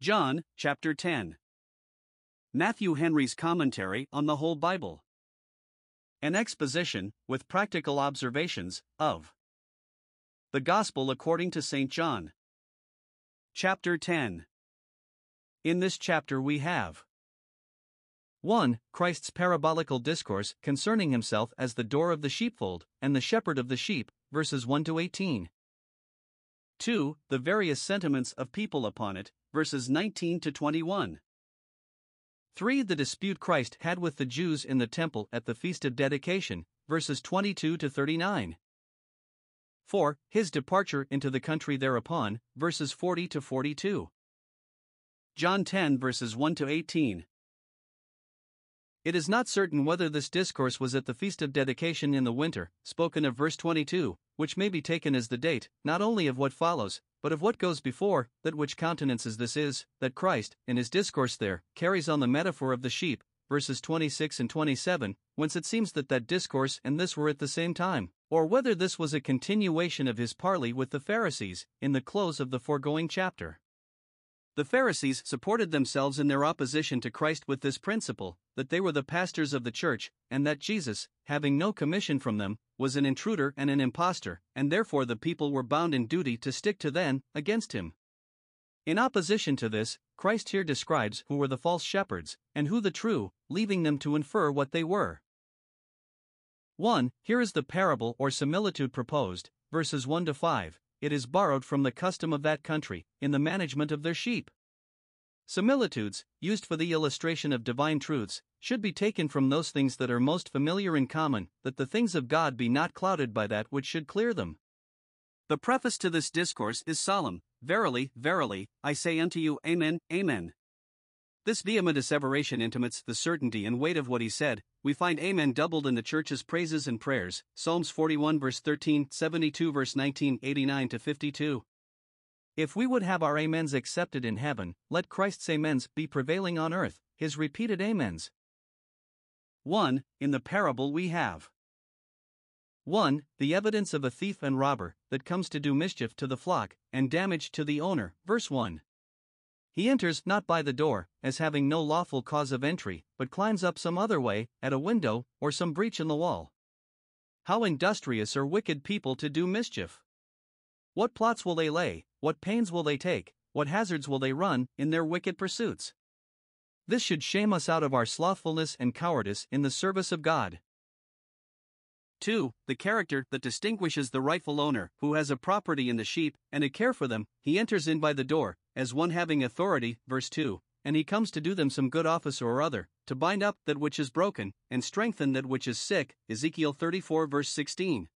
John, chapter 10. Matthew Henry's Commentary on the Whole Bible. An exposition, with practical observations, of the Gospel according to St. John. Chapter 10. In this chapter we have 1. Christ's parabolical discourse concerning himself as the door of the sheepfold and the shepherd of the sheep, verses 1 to 18. 2. The various sentiments of people upon it, verses 19 to 21. 3. The dispute Christ had with the Jews in the temple at the Feast of Dedication, verses 22 to 39. 4. His departure into the country thereupon, verses 40 to 42. John 10 verses 1 to 18. It is not certain whether this discourse was at the Feast of Dedication in the winter, spoken of verse 22, which may be taken as the date, not only of what follows, but of what goes before, that which countenances this is, that Christ, in his discourse there, carries on the metaphor of the sheep, verses 26 and 27, whence it seems that that discourse and this were at the same time, or whether this was a continuation of his parley with the Pharisees, in the close of the foregoing chapter. The Pharisees supported themselves in their opposition to Christ with this principle that they were the pastors of the church, and that Jesus, having no commission from them, was an intruder and an impostor, and therefore the people were bound in duty to stick to them against him. In opposition to this, Christ here describes who were the false shepherds, and who the true, leaving them to infer what they were. 1. Here is the parable or similitude proposed, verses 1 to 5 it is borrowed from the custom of that country, in the management of their sheep. Similitudes, used for the illustration of divine truths, should be taken from those things that are most familiar and common, that the things of God be not clouded by that which should clear them. The preface to this discourse is solemn Verily, verily, I say unto you, Amen, Amen. This vehement asseveration intimates the certainty and weight of what he said. We find Amen doubled in the church's praises and prayers. Psalms 41 verse 13, 72 verse 19, 89 to 52. If we would have our amens accepted in heaven, let Christ's amens be prevailing on earth, his repeated amens. 1. In the parable we have 1. The evidence of a thief and robber that comes to do mischief to the flock and damage to the owner, verse 1. He enters not by the door, as having no lawful cause of entry, but climbs up some other way, at a window, or some breach in the wall. How industrious are wicked people to do mischief! What plots will they lay, what pains will they take, what hazards will they run, in their wicked pursuits? This should shame us out of our slothfulness and cowardice in the service of God. 2. The character that distinguishes the rightful owner, who has a property in the sheep, and a care for them, he enters in by the door, as one having authority, verse 2, and he comes to do them some good office or other, to bind up that which is broken, and strengthen that which is sick, Ezekiel 34 verse 16.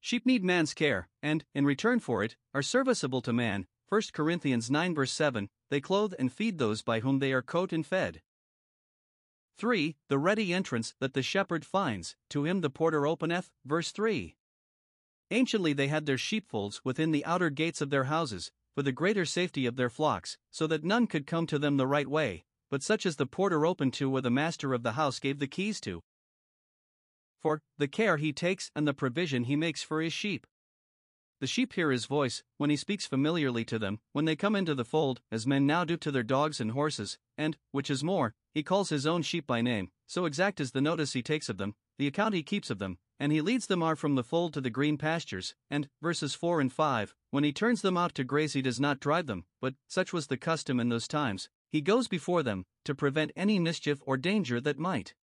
Sheep need man's care, and, in return for it, are serviceable to man, 1 Corinthians 9 verse 7, they clothe and feed those by whom they are coat and fed. 3. The ready entrance that the shepherd finds, to him the porter openeth, verse 3. Anciently they had their sheepfolds within the outer gates of their houses, for the greater safety of their flocks, so that none could come to them the right way, but such as the porter opened to or the master of the house gave the keys to. For the care he takes and the provision he makes for his sheep. The sheep hear his voice, when he speaks familiarly to them, when they come into the fold, as men now do to their dogs and horses, and, which is more, he calls his own sheep by name, so exact is the notice he takes of them, the account he keeps of them, and he leads them are from the fold to the green pastures, and, verses 4 and 5, when he turns them out to graze, he does not drive them, but, such was the custom in those times, he goes before them, to prevent any mischief or danger that might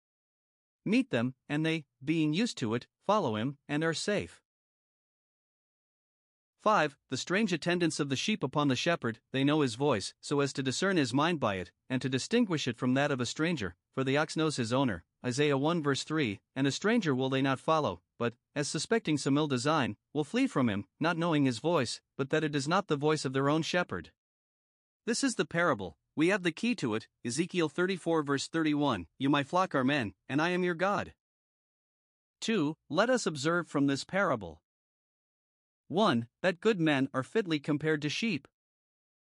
meet them, and they, being used to it, follow him, and are safe. 5. The strange attendance of the sheep upon the shepherd, they know his voice, so as to discern his mind by it, and to distinguish it from that of a stranger, for the ox knows his owner. Isaiah 1 verse 3 And a stranger will they not follow, but, as suspecting some ill design, will flee from him, not knowing his voice, but that it is not the voice of their own shepherd. This is the parable. We have the key to it, Ezekiel 34 verse 31 You my flock are men, and I am your God. 2. Let us observe from this parable 1. That good men are fitly compared to sheep.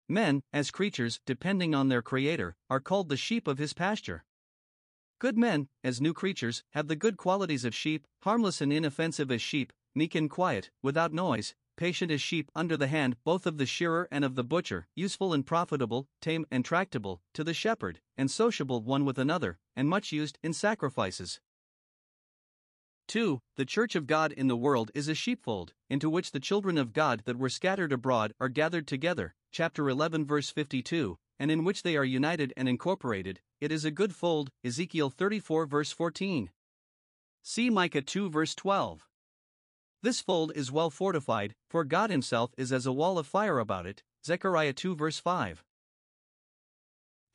Men, as creatures depending on their Creator, are called the sheep of his pasture. Good men, as new creatures, have the good qualities of sheep, harmless and inoffensive as sheep, meek and quiet, without noise, patient as sheep under the hand both of the shearer and of the butcher, useful and profitable, tame and tractable, to the shepherd, and sociable one with another, and much used in sacrifices. 2. The Church of God in the world is a sheepfold, into which the children of God that were scattered abroad are gathered together, chapter 11, verse 52, and in which they are united and incorporated. It is a good fold, Ezekiel 34, verse 14. See Micah 2, verse 12. This fold is well fortified, for God Himself is as a wall of fire about it, Zechariah 2, verse 5.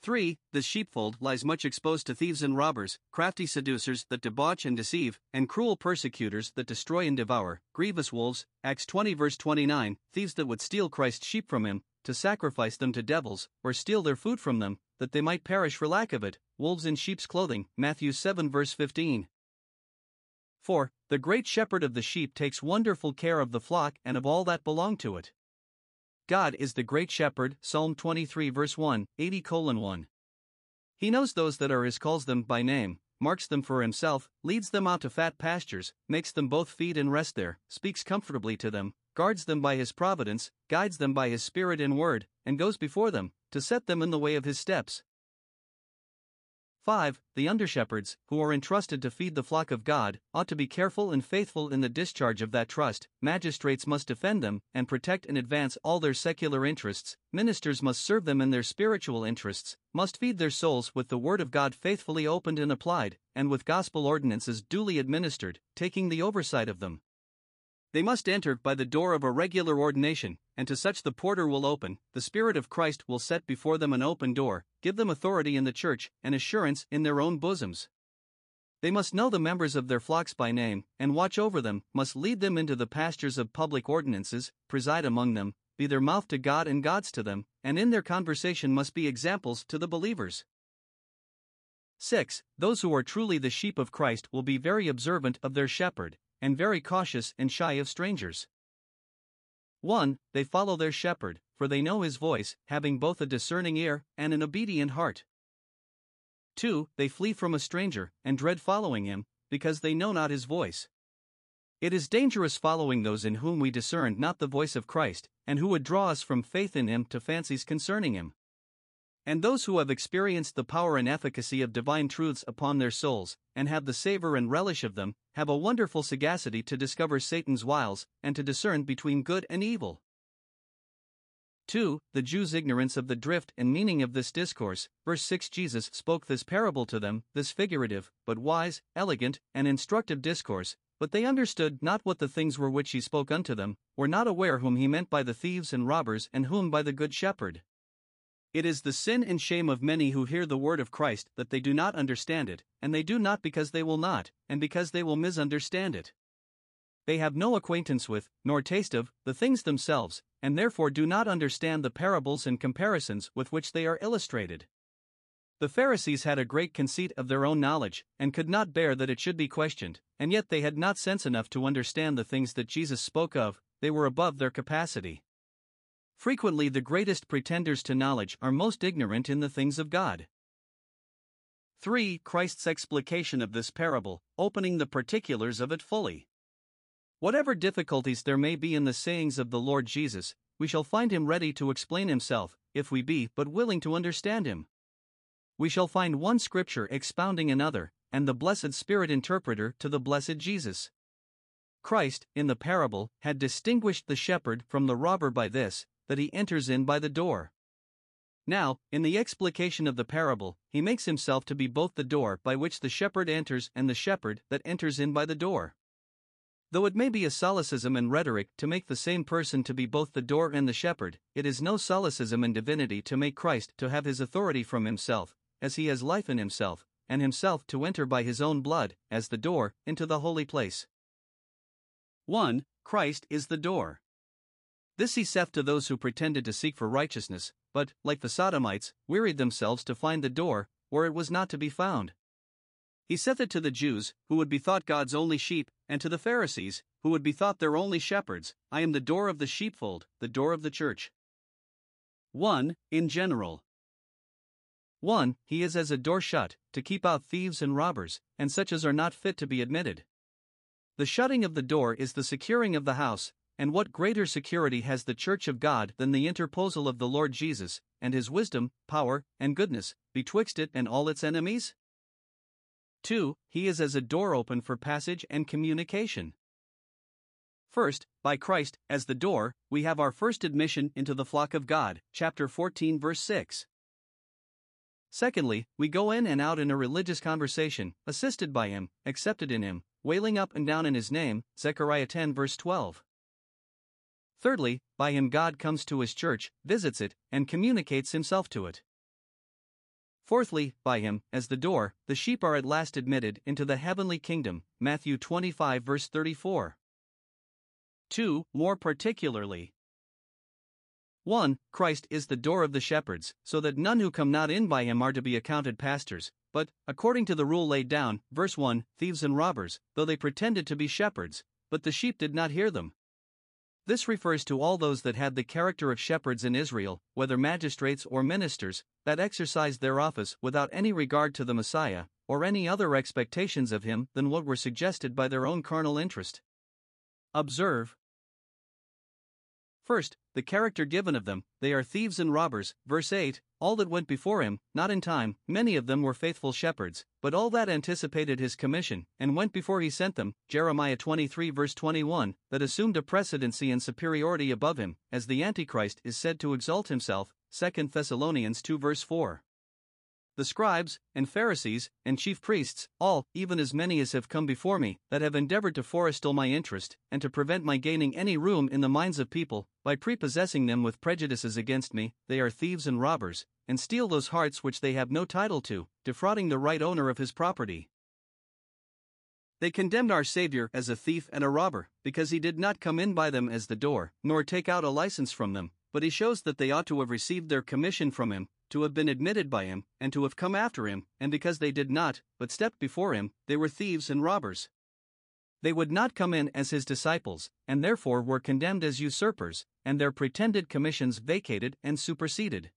3. The sheepfold lies much exposed to thieves and robbers, crafty seducers that debauch and deceive, and cruel persecutors that destroy and devour, grievous wolves, Acts 20 verse 29, thieves that would steal Christ's sheep from him, to sacrifice them to devils, or steal their food from them, that they might perish for lack of it, wolves in sheep's clothing, Matthew 7 verse 15. 4. The great shepherd of the sheep takes wonderful care of the flock and of all that belong to it. God is the great shepherd, Psalm 23 verse 1, 80 1. He knows those that are his calls them by name, marks them for himself, leads them out to fat pastures, makes them both feed and rest there, speaks comfortably to them, guards them by his providence, guides them by his spirit and word, and goes before them, to set them in the way of his steps. 5. The undershepherds, who are entrusted to feed the flock of God, ought to be careful and faithful in the discharge of that trust. Magistrates must defend them and protect and advance all their secular interests. Ministers must serve them in their spiritual interests, must feed their souls with the Word of God faithfully opened and applied, and with gospel ordinances duly administered, taking the oversight of them. They must enter by the door of a regular ordination, and to such the porter will open, the Spirit of Christ will set before them an open door, give them authority in the church, and assurance in their own bosoms. They must know the members of their flocks by name, and watch over them, must lead them into the pastures of public ordinances, preside among them, be their mouth to God and God's to them, and in their conversation must be examples to the believers. 6. Those who are truly the sheep of Christ will be very observant of their shepherd, and very cautious and shy of strangers. 1. They follow their shepherd, for they know his voice, having both a discerning ear and an obedient heart. 2. They flee from a stranger, and dread following him, because they know not his voice. It is dangerous following those in whom we discern not the voice of Christ, and who would draw us from faith in him to fancies concerning him. And those who have experienced the power and efficacy of divine truths upon their souls, and have the savor and relish of them, have a wonderful sagacity to discover Satan's wiles, and to discern between good and evil. 2. The Jews' ignorance of the drift and meaning of this discourse. Verse 6 Jesus spoke this parable to them, this figurative, but wise, elegant, and instructive discourse, but they understood not what the things were which he spoke unto them, were not aware whom he meant by the thieves and robbers and whom by the good shepherd. It is the sin and shame of many who hear the word of Christ that they do not understand it, and they do not because they will not, and because they will misunderstand it. They have no acquaintance with, nor taste of, the things themselves, and therefore do not understand the parables and comparisons with which they are illustrated. The Pharisees had a great conceit of their own knowledge, and could not bear that it should be questioned, and yet they had not sense enough to understand the things that Jesus spoke of, they were above their capacity. Frequently, the greatest pretenders to knowledge are most ignorant in the things of God. 3. Christ's explication of this parable, opening the particulars of it fully. Whatever difficulties there may be in the sayings of the Lord Jesus, we shall find him ready to explain himself, if we be but willing to understand him. We shall find one scripture expounding another, and the blessed Spirit interpreter to the blessed Jesus. Christ, in the parable, had distinguished the shepherd from the robber by this, that he enters in by the door. Now, in the explication of the parable, he makes himself to be both the door by which the shepherd enters and the shepherd that enters in by the door. Though it may be a solecism in rhetoric to make the same person to be both the door and the shepherd, it is no solecism in divinity to make Christ to have his authority from himself, as he has life in himself, and himself to enter by his own blood, as the door, into the holy place. 1. Christ is the door. This he saith to those who pretended to seek for righteousness, but, like the Sodomites, wearied themselves to find the door, where it was not to be found. He saith it to the Jews, who would be thought God's only sheep, and to the Pharisees, who would be thought their only shepherds I am the door of the sheepfold, the door of the church. 1. In general. 1. He is as a door shut, to keep out thieves and robbers, and such as are not fit to be admitted. The shutting of the door is the securing of the house, and what greater security has the Church of God than the interposal of the Lord Jesus, and his wisdom, power, and goodness, betwixt it and all its enemies? 2. He is as a door open for passage and communication. First, by Christ, as the door, we have our first admission into the flock of God, chapter 14, verse 6. Secondly, we go in and out in a religious conversation, assisted by Him, accepted in Him, wailing up and down in His name, Zechariah 10, verse 12. Thirdly, by him God comes to his church, visits it, and communicates himself to it. Fourthly, by him, as the door, the sheep are at last admitted into the heavenly kingdom. Matthew 25, verse 34. 2. More particularly, 1. Christ is the door of the shepherds, so that none who come not in by him are to be accounted pastors, but, according to the rule laid down, verse 1, thieves and robbers, though they pretended to be shepherds, but the sheep did not hear them. This refers to all those that had the character of shepherds in Israel, whether magistrates or ministers, that exercised their office without any regard to the Messiah, or any other expectations of him than what were suggested by their own carnal interest. Observe. First, the character given of them, they are thieves and robbers, verse 8, all that went before him, not in time, many of them were faithful shepherds, but all that anticipated his commission, and went before he sent them, Jeremiah 23 verse 21, that assumed a precedency and superiority above him, as the Antichrist is said to exalt himself, 2 Thessalonians 2 verse 4 the scribes, and Pharisees, and chief priests, all, even as many as have come before me, that have endeavored to forestall my interest, and to prevent my gaining any room in the minds of people, by prepossessing them with prejudices against me, they are thieves and robbers, and steal those hearts which they have no title to, defrauding the right owner of his property. They condemned our Savior as a thief and a robber, because he did not come in by them as the door, nor take out a license from them, but he shows that they ought to have received their commission from him, to have been admitted by him, and to have come after him, and because they did not, but stepped before him, they were thieves and robbers. They would not come in as his disciples, and therefore were condemned as usurpers, and their pretended commissions vacated and superseded.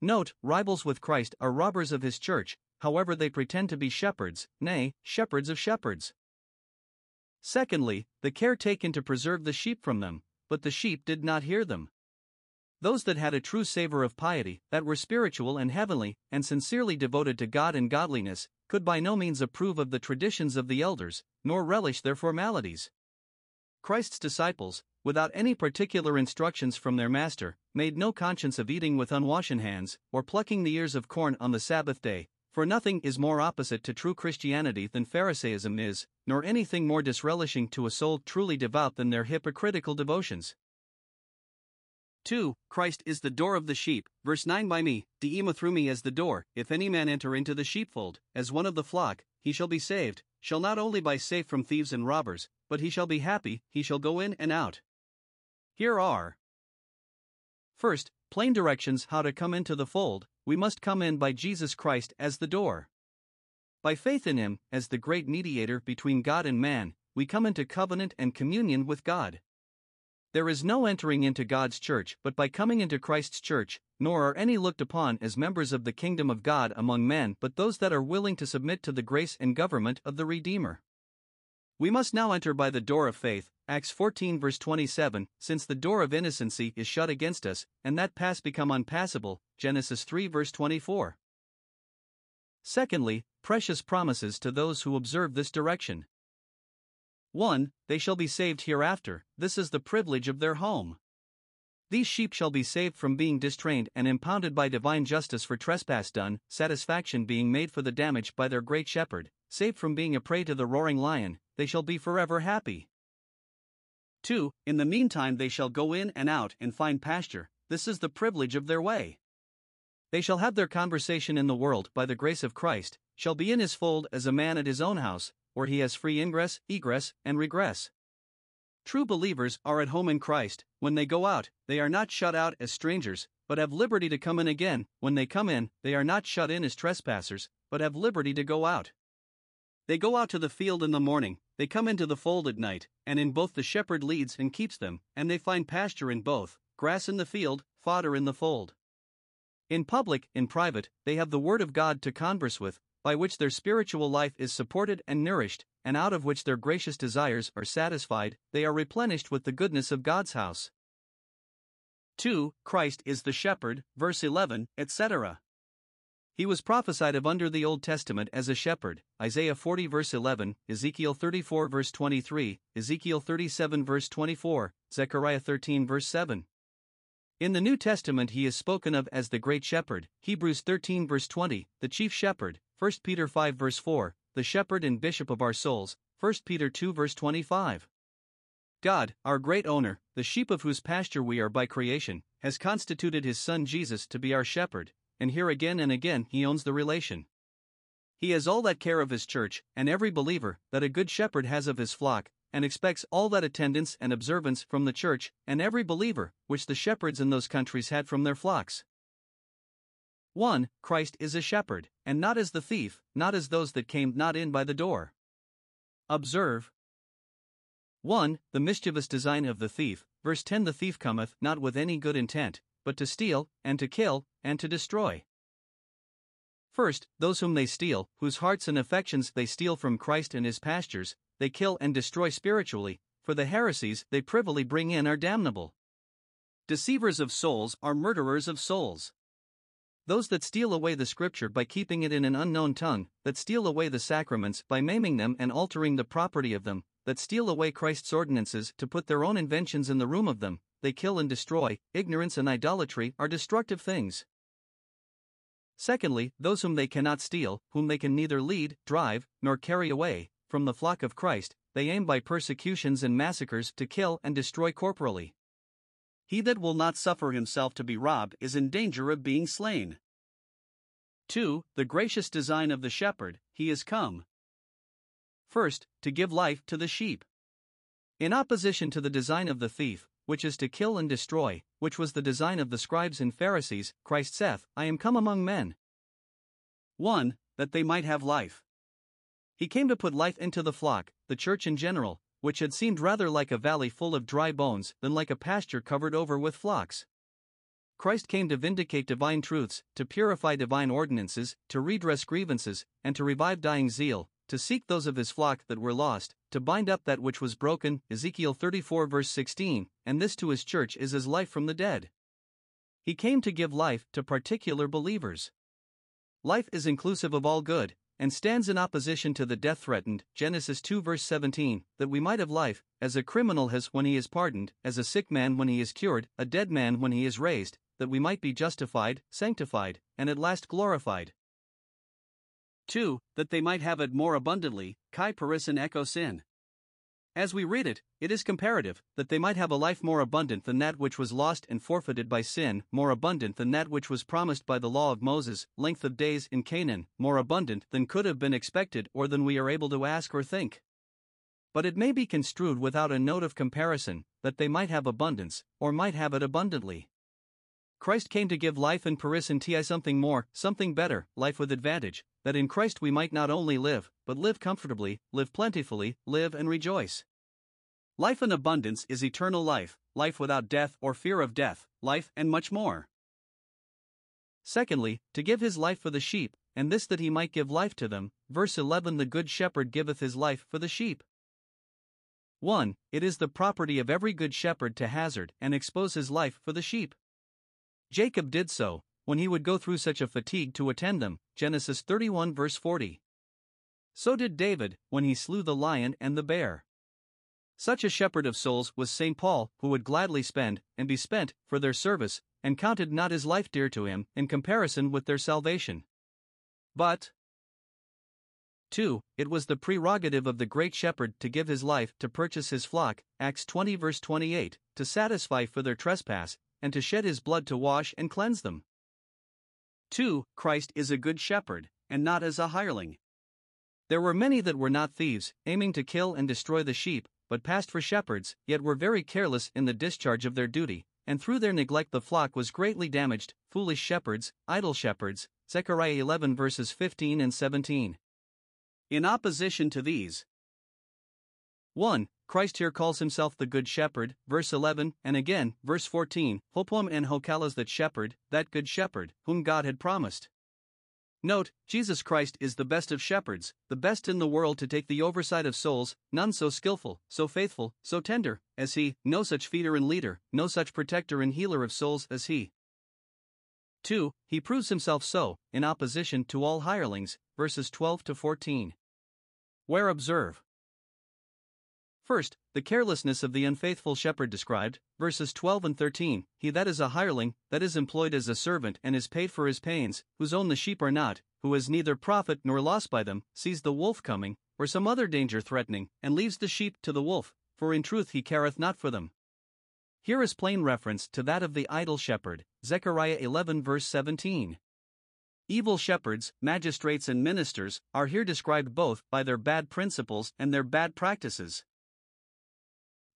Note, rivals with Christ are robbers of his church, however, they pretend to be shepherds, nay, shepherds of shepherds. Secondly, the care taken to preserve the sheep from them, but the sheep did not hear them. Those that had a true savor of piety, that were spiritual and heavenly, and sincerely devoted to God and godliness, could by no means approve of the traditions of the elders, nor relish their formalities. Christ's disciples, without any particular instructions from their master, made no conscience of eating with unwashen hands, or plucking the ears of corn on the Sabbath day, for nothing is more opposite to true Christianity than Pharisaism is, nor anything more disrelishing to a soul truly devout than their hypocritical devotions. 2. Christ is the door of the sheep. Verse 9 By me, di' emou through me as the door, if any man enter into the sheepfold, as one of the flock, he shall be saved, shall not only be safe from thieves and robbers, but he shall be happy, he shall go in and out. Here are First, plain directions how to come into the fold, we must come in by Jesus Christ as the door. By faith in him, as the great mediator between God and man, we come into covenant and communion with God. There is no entering into God's church but by coming into Christ's church, nor are any looked upon as members of the kingdom of God among men but those that are willing to submit to the grace and government of the Redeemer. We must now enter by the door of faith, Acts 14 verse 27, since the door of innocency is shut against us, and that pass become unpassable, Genesis 3 verse 24. Secondly, precious promises to those who observe this direction. 1. They shall be saved hereafter, this is the privilege of their home. These sheep shall be saved from being distrained and impounded by divine justice for trespass done, satisfaction being made for the damage by their great shepherd, saved from being a prey to the roaring lion, they shall be forever happy. 2. In the meantime, they shall go in and out and find pasture, this is the privilege of their way. They shall have their conversation in the world by the grace of Christ, shall be in his fold as a man at his own house, where he has free ingress, egress, and regress. True believers are at home in Christ. When they go out, they are not shut out as strangers, but have liberty to come in again. When they come in, they are not shut in as trespassers, but have liberty to go out. They go out to the field in the morning, they come into the fold at night, and in both the shepherd leads and keeps them, and they find pasture in both, grass in the field, fodder in the fold. In public, in private, they have the Word of God to converse with, by which their spiritual life is supported and nourished, and out of which their gracious desires are satisfied, they are replenished with the goodness of God's house. 2. Christ is the shepherd, verse 11, etc. He was prophesied of under the Old Testament as a shepherd, Isaiah 40 verse 11, Ezekiel 34 verse 23, Ezekiel 37 verse 24, Zechariah 13 verse 7. In the New Testament he is spoken of as the great shepherd, Hebrews 13 verse 20, the chief shepherd, 1 Peter 5 verse 4, the shepherd and bishop of our souls, 1 Peter 2 verse 25. God, our great owner, the sheep of whose pasture we are by creation, has constituted his son Jesus to be our shepherd, and here again and again he owns the relation. He has all that care of his church, and every believer, that a good shepherd has of his flock, and expects all that attendance and observance from the church, and every believer, which the shepherds in those countries had from their flocks. 1. Christ is a shepherd, and not as the thief, not as those that came not in by the door. Observe 1. The mischievous design of the thief, verse 10 The thief cometh not with any good intent, but to steal, and to kill, and to destroy. First, those whom they steal, whose hearts and affections they steal from Christ and his pastures, they kill and destroy spiritually, for the heresies they privily bring in are damnable. Deceivers of souls are murderers of souls. Those that steal away the scripture by keeping it in an unknown tongue, that steal away the sacraments by maiming them and altering the property of them, that steal away Christ's ordinances to put their own inventions in the room of them, they kill and destroy, ignorance and idolatry are destructive things. Secondly, those whom they cannot steal, whom they can neither lead, drive, nor carry away, from the flock of Christ, they aim by persecutions and massacres to kill and destroy corporally. He that will not suffer himself to be robbed is in danger of being slain. 2. The gracious design of the shepherd, he is come. First, to give life to the sheep. In opposition to the design of the thief, which is to kill and destroy, which was the design of the scribes and Pharisees, Christ saith, I am come among men. 1. That they might have life. He came to put life into the flock, the church in general, which had seemed rather like a valley full of dry bones than like a pasture covered over with flocks. Christ came to vindicate divine truths, to purify divine ordinances, to redress grievances, and to revive dying zeal, to seek those of his flock that were lost, to bind up that which was broken, Ezekiel 34 verse 16, and this to his church is as life from the dead. He came to give life to particular believers. Life is inclusive of all good, and stands in opposition to the death threatened, Genesis 2 verse 17, that we might have life, as a criminal has when he is pardoned, as a sick man when he is cured, a dead man when he is raised, that we might be justified, sanctified, and at last glorified. 2. That they might have it more abundantly, kai perisson echosin. As we read it, it is comparative, that they might have a life more abundant than that which was lost and forfeited by sin, more abundant than that which was promised by the law of Moses, length of days in Canaan, more abundant than could have been expected or than we are able to ask or think. But it may be construed without a note of comparison, that they might have abundance, or might have it abundantly. Christ came to give life and perisson ti something more, something better, life with advantage, that in Christ we might not only live, but live comfortably, live plentifully, live and rejoice. Life in abundance is eternal life, life without death or fear of death, life and much more. Secondly, to give his life for the sheep, and this that he might give life to them. Verse 11 The good shepherd giveth his life for the sheep. 1. It is the property of every good shepherd to hazard and expose his life for the sheep. Jacob did so, when he would go through such a fatigue to attend them. Genesis 31 verse 40. So did David, when he slew the lion and the bear. Such a shepherd of souls was St. Paul, who would gladly spend, and be spent, for their service, and counted not his life dear to him, in comparison with their salvation. But 2. It was the prerogative of the great shepherd to give his life to purchase his flock, Acts 20 verse 28, to satisfy for their trespass, and to shed his blood to wash and cleanse them. 2. Christ is a good shepherd, and not as a hireling. There were many that were not thieves, aiming to kill and destroy the sheep, but passed for shepherds, yet were very careless in the discharge of their duty, and through their neglect the flock was greatly damaged. Foolish shepherds, idle shepherds, Zechariah 11 verses 15 and 17. In opposition to these, 1. Christ here calls himself the Good Shepherd, verse 11, and again, verse 14, Ho poimen ho kalos that shepherd, that good shepherd, whom God had promised. Note, Jesus Christ is the best of shepherds, the best in the world to take the oversight of souls, none so skillful, so faithful, so tender, as he, no such feeder and leader, no such protector and healer of souls as he. 2. He proves himself so, in opposition to all hirelings, verses 12 to 14. Where observe. First, the carelessness of the unfaithful shepherd described, verses 12 and 13. He that is a hireling, that is employed as a servant and is paid for his pains, whose own the sheep are not, who has neither profit nor loss by them, sees the wolf coming, or some other danger threatening, and leaves the sheep to the wolf, for in truth he careth not for them. Here is plain reference to that of the idle shepherd, Zechariah 11 verse 17. Evil shepherds, magistrates, and ministers are here described both by their bad principles and their bad practices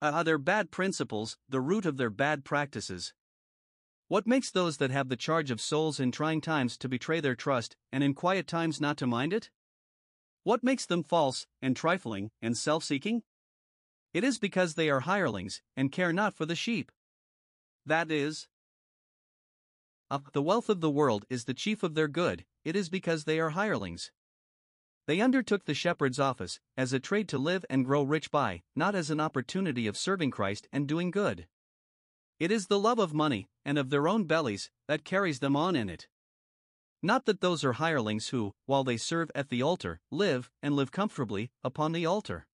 uh, their bad principles, the root of their bad practices. What makes those that have the charge of souls in trying times to betray their trust, and in quiet times not to mind it? What makes them false, and trifling, and self seeking? It is because they are hirelings, and care not for the sheep. That is, uh, the wealth of the world is the chief of their good, it is because they are hirelings. They undertook the shepherd's office as a trade to live and grow rich by, not as an opportunity of serving Christ and doing good. It is the love of money, and of their own bellies, that carries them on in it. Not that those are hirelings who, while they serve at the altar, live, and live comfortably, upon the altar.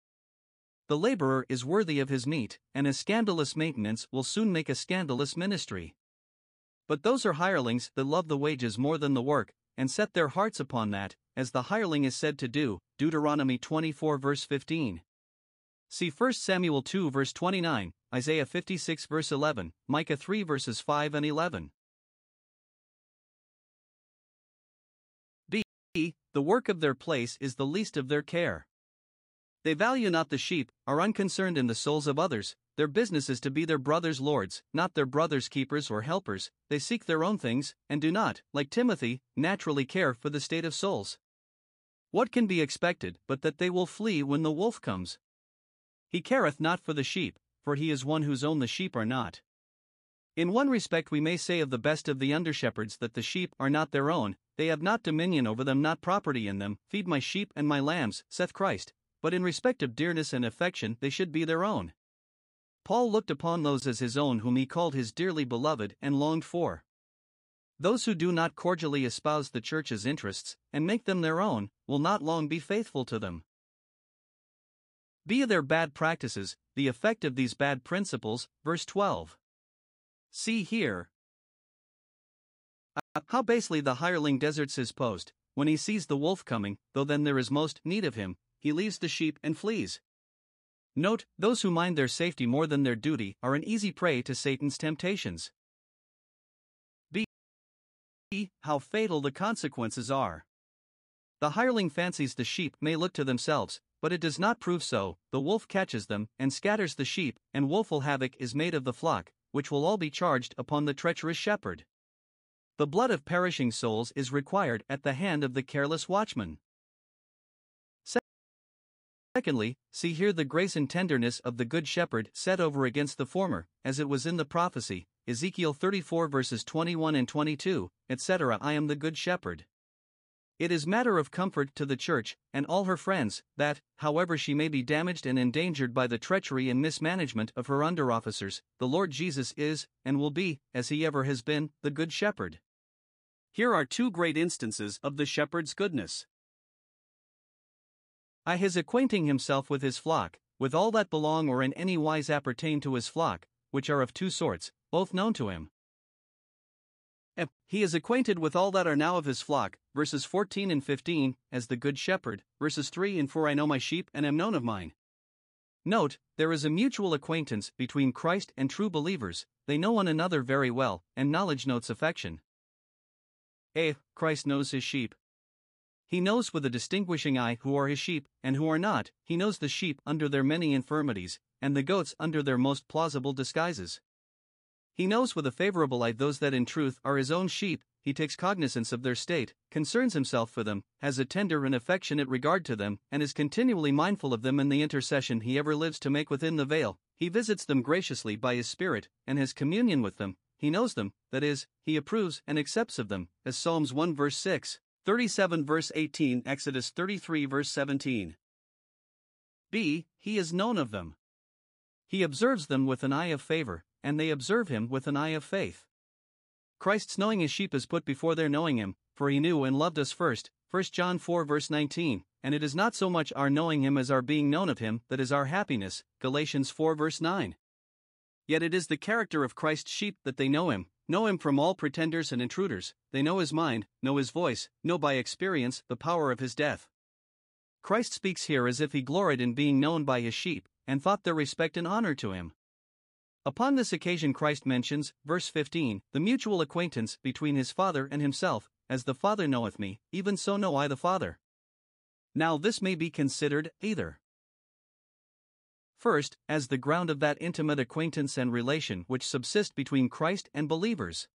The laborer is worthy of his meat, and a scandalous maintenance will soon make a scandalous ministry. But those are hirelings that love the wages more than the work, and set their hearts upon that, as the hireling is said to do, Deuteronomy 24 verse 15. See 1 Samuel 2 verse 29, Isaiah 56 verse 11, Micah 3 verses 5 and 11. B. The work of their place is the least of their care. They value not the sheep, are unconcerned in the souls of others, their business is to be their brothers' lords, not their brothers' keepers or helpers, they seek their own things, and do not, like Timothy, naturally care for the state of souls. What can be expected but that they will flee when the wolf comes? He careth not for the sheep, for he is one whose own the sheep are not. In one respect, we may say of the best of the under shepherds that the sheep are not their own, they have not dominion over them, not property in them. Feed my sheep and my lambs, saith Christ, but in respect of dearness and affection, they should be their own. Paul looked upon those as his own whom he called his dearly beloved and longed for. Those who do not cordially espouse the Church's interests, and make them their own, will not long be faithful to them. Be their bad practices, the effect of these bad principles, verse 12. See here. Uh, how basely the hireling deserts his post, when he sees the wolf coming, though then there is most need of him, he leaves the sheep and flees. Note, those who mind their safety more than their duty are an easy prey to Satan's temptations B. how fatal the consequences are. The hireling fancies the sheep may look to themselves, but it does not prove so. The wolf catches them and scatters the sheep, and woeful havoc is made of the flock, which will all be charged upon the treacherous shepherd. The blood of perishing souls is required at the hand of the careless watchman. Secondly, see here the grace and tenderness of the Good Shepherd set over against the former, as it was in the prophecy, Ezekiel 34 verses 21 and 22, etc. I am the Good Shepherd. It is matter of comfort to the Church, and all her friends, that, however she may be damaged and endangered by the treachery and mismanagement of her under officers, the Lord Jesus is, and will be, as he ever has been, the Good Shepherd. Here are two great instances of the shepherd's goodness. I his acquainting himself with his flock, with all that belong or in any wise appertain to his flock, which are of two sorts, both known to him. He is acquainted with all that are now of his flock, verses 14 and 15, as the good shepherd, verses 3 and 4 I know my sheep and am known of mine. Note, there is a mutual acquaintance between Christ and true believers, they know one another very well, and knowledge notes affection. A. Christ knows his sheep. He knows with a distinguishing eye who are his sheep, and who are not, he knows the sheep under their many infirmities, and the goats under their most plausible disguises. He knows with a favorable eye those that in truth are his own sheep, he takes cognizance of their state, concerns himself for them, has a tender and affectionate regard to them, and is continually mindful of them in the intercession he ever lives to make within the veil. He visits them graciously by his Spirit, and has communion with them, he knows them, that is, he approves and accepts of them, as Psalms 1 verse 6. 37 verse 18 Exodus 33 verse 17. B. He is known of them. He observes them with an eye of favor, and they observe him with an eye of faith. Christ's knowing his sheep is put before their knowing him, for he knew and loved us first. 1 John 4 verse 19. And it is not so much our knowing him as our being known of him that is our happiness. Galatians 4 verse 9. Yet it is the character of Christ's sheep that they know him, know him from all pretenders and intruders, they know his mind, know his voice, know by experience the power of his death. Christ speaks here as if he gloried in being known by his sheep, and thought their respect and honor to him. Upon this occasion, Christ mentions, verse 15, the mutual acquaintance between his Father and himself, as the Father knoweth me, even so know I the Father. Now, this may be considered either. First, as the ground of that intimate acquaintance and relation which subsist between Christ and believers.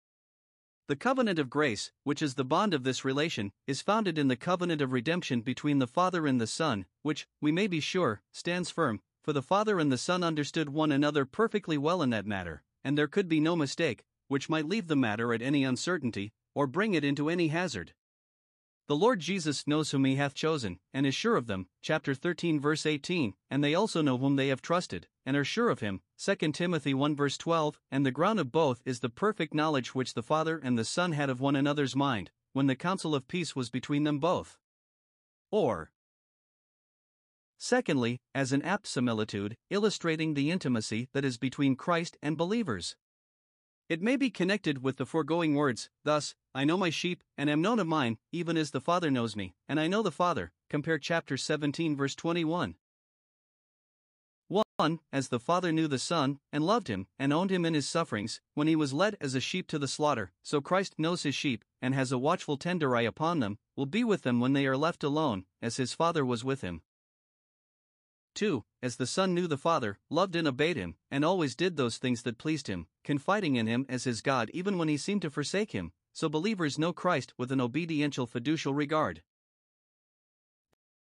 The covenant of grace, which is the bond of this relation, is founded in the covenant of redemption between the Father and the Son, which, we may be sure, stands firm, for the Father and the Son understood one another perfectly well in that matter, and there could be no mistake, which might leave the matter at any uncertainty, or bring it into any hazard. The Lord Jesus knows whom he hath chosen, and is sure of them, chapter 13 verse 18, and they also know whom they have trusted, and are sure of him, 2 Timothy 1 verse 12, and the ground of both is the perfect knowledge which the Father and the Son had of one another's mind, when the counsel of peace was between them both. Or, Secondly, as an apt similitude, illustrating the intimacy that is between Christ and believers. It may be connected with the foregoing words, thus, I know my sheep, and am known of mine, even as the Father knows me, and I know the Father. Compare chapter 17, verse 21. 1. As the Father knew the Son, and loved him, and owned him in his sufferings, when he was led as a sheep to the slaughter, so Christ knows his sheep, and has a watchful tender eye upon them, will be with them when they are left alone, as his Father was with him. 2. As the Son knew the Father, loved and obeyed him, and always did those things that pleased him, confiding in him as his God even when he seemed to forsake him, so believers know Christ with an obediential fiducial regard.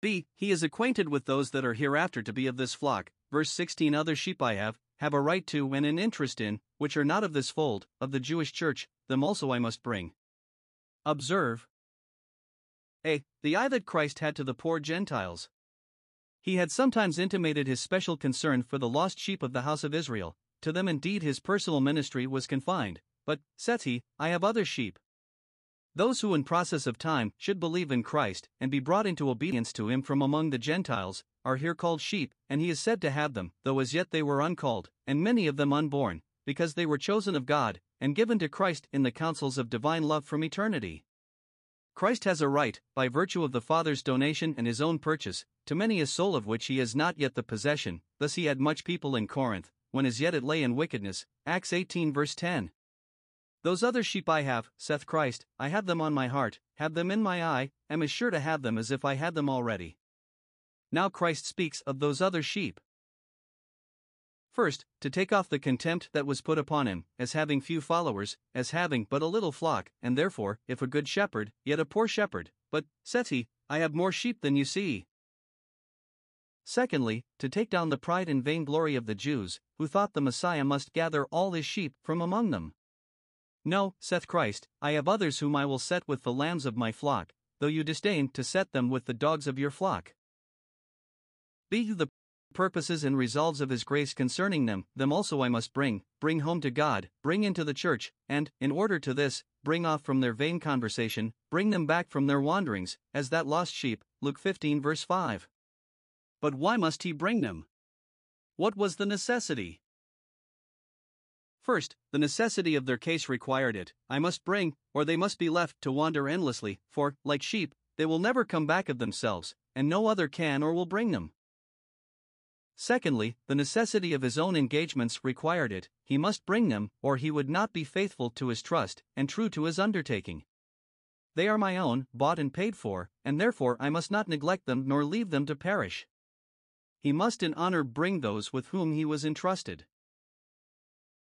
B. He is acquainted with those that are hereafter to be of this flock. Verse 16 Other sheep I have, have a right to and an interest in, which are not of this fold, of the Jewish church, them also I must bring. Observe. A. The eye that Christ had to the poor Gentiles. He had sometimes intimated his special concern for the lost sheep of the house of Israel, to them indeed his personal ministry was confined, but, says he, I have other sheep. Those who in process of time should believe in Christ and be brought into obedience to him from among the Gentiles, are here called sheep, and he is said to have them, though as yet they were uncalled, and many of them unborn, because they were chosen of God, and given to Christ in the counsels of divine love from eternity. Christ has a right, by virtue of the Father's donation and his own purchase, to many a soul of which he is not yet the possession, thus he had much people in Corinth, when as yet it lay in wickedness. Acts 18 verse 10. Those other sheep I have, saith Christ, I have them on my heart, have them in my eye, am as sure to have them as if I had them already. Now Christ speaks of those other sheep. First, to take off the contempt that was put upon him, as having few followers, as having but a little flock, and therefore, if a good shepherd, yet a poor shepherd. But, saith he, I have more sheep than you see. Secondly, to take down the pride and vainglory of the Jews, who thought the Messiah must gather all his sheep from among them. No, saith Christ, I have others whom I will set with the lambs of my flock, though you disdain to set them with the dogs of your flock. Be the purposes and resolves of His grace concerning them, them also I must bring, bring home to God, bring into the church, and, in order to this, bring off from their vain conversation, bring them back from their wanderings, as that lost sheep. Luke 15, verse 5. But why must He bring them? What was the necessity? First, the necessity of their case required it. I must bring, or they must be left to wander endlessly, for, like sheep, they will never come back of themselves, and no other can or will bring them. Secondly, the necessity of his own engagements required it, he must bring them, or he would not be faithful to his trust and true to his undertaking. They are my own, bought and paid for, and therefore I must not neglect them nor leave them to perish. He must in honor bring those with whom he was entrusted.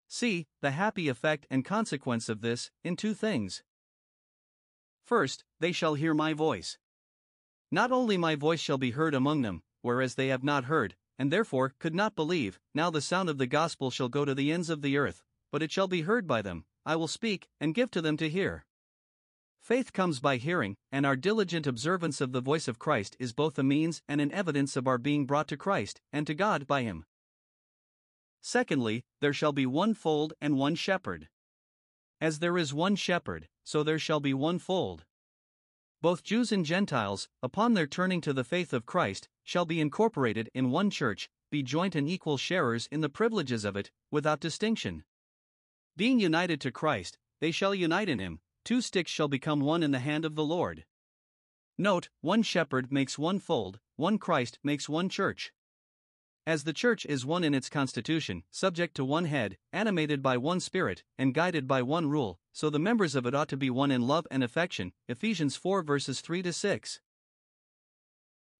See the happy effect and consequence of this in two things. First, they shall hear my voice. Not only my voice shall be heard among them, whereas they have not heard, and therefore could not believe. Now the sound of the gospel shall go to the ends of the earth, but it shall be heard by them. I will speak, and give to them to hear. Faith comes by hearing, and our diligent observance of the voice of Christ is both a means and an evidence of our being brought to Christ and to God by Him. Secondly, there shall be one fold and one shepherd. As there is one shepherd, so there shall be one fold. Both Jews and Gentiles, upon their turning to the faith of Christ, shall be incorporated in one church, be joint and equal sharers in the privileges of it, without distinction. Being united to Christ, they shall unite in Him, two sticks shall become one in the hand of the Lord. Note, one shepherd makes one fold, one Christ makes one church. As the church is one in its constitution, subject to one head, animated by one spirit, and guided by one rule, so the members of it ought to be one in love and affection. Ephesians 4 verses 3 to 6.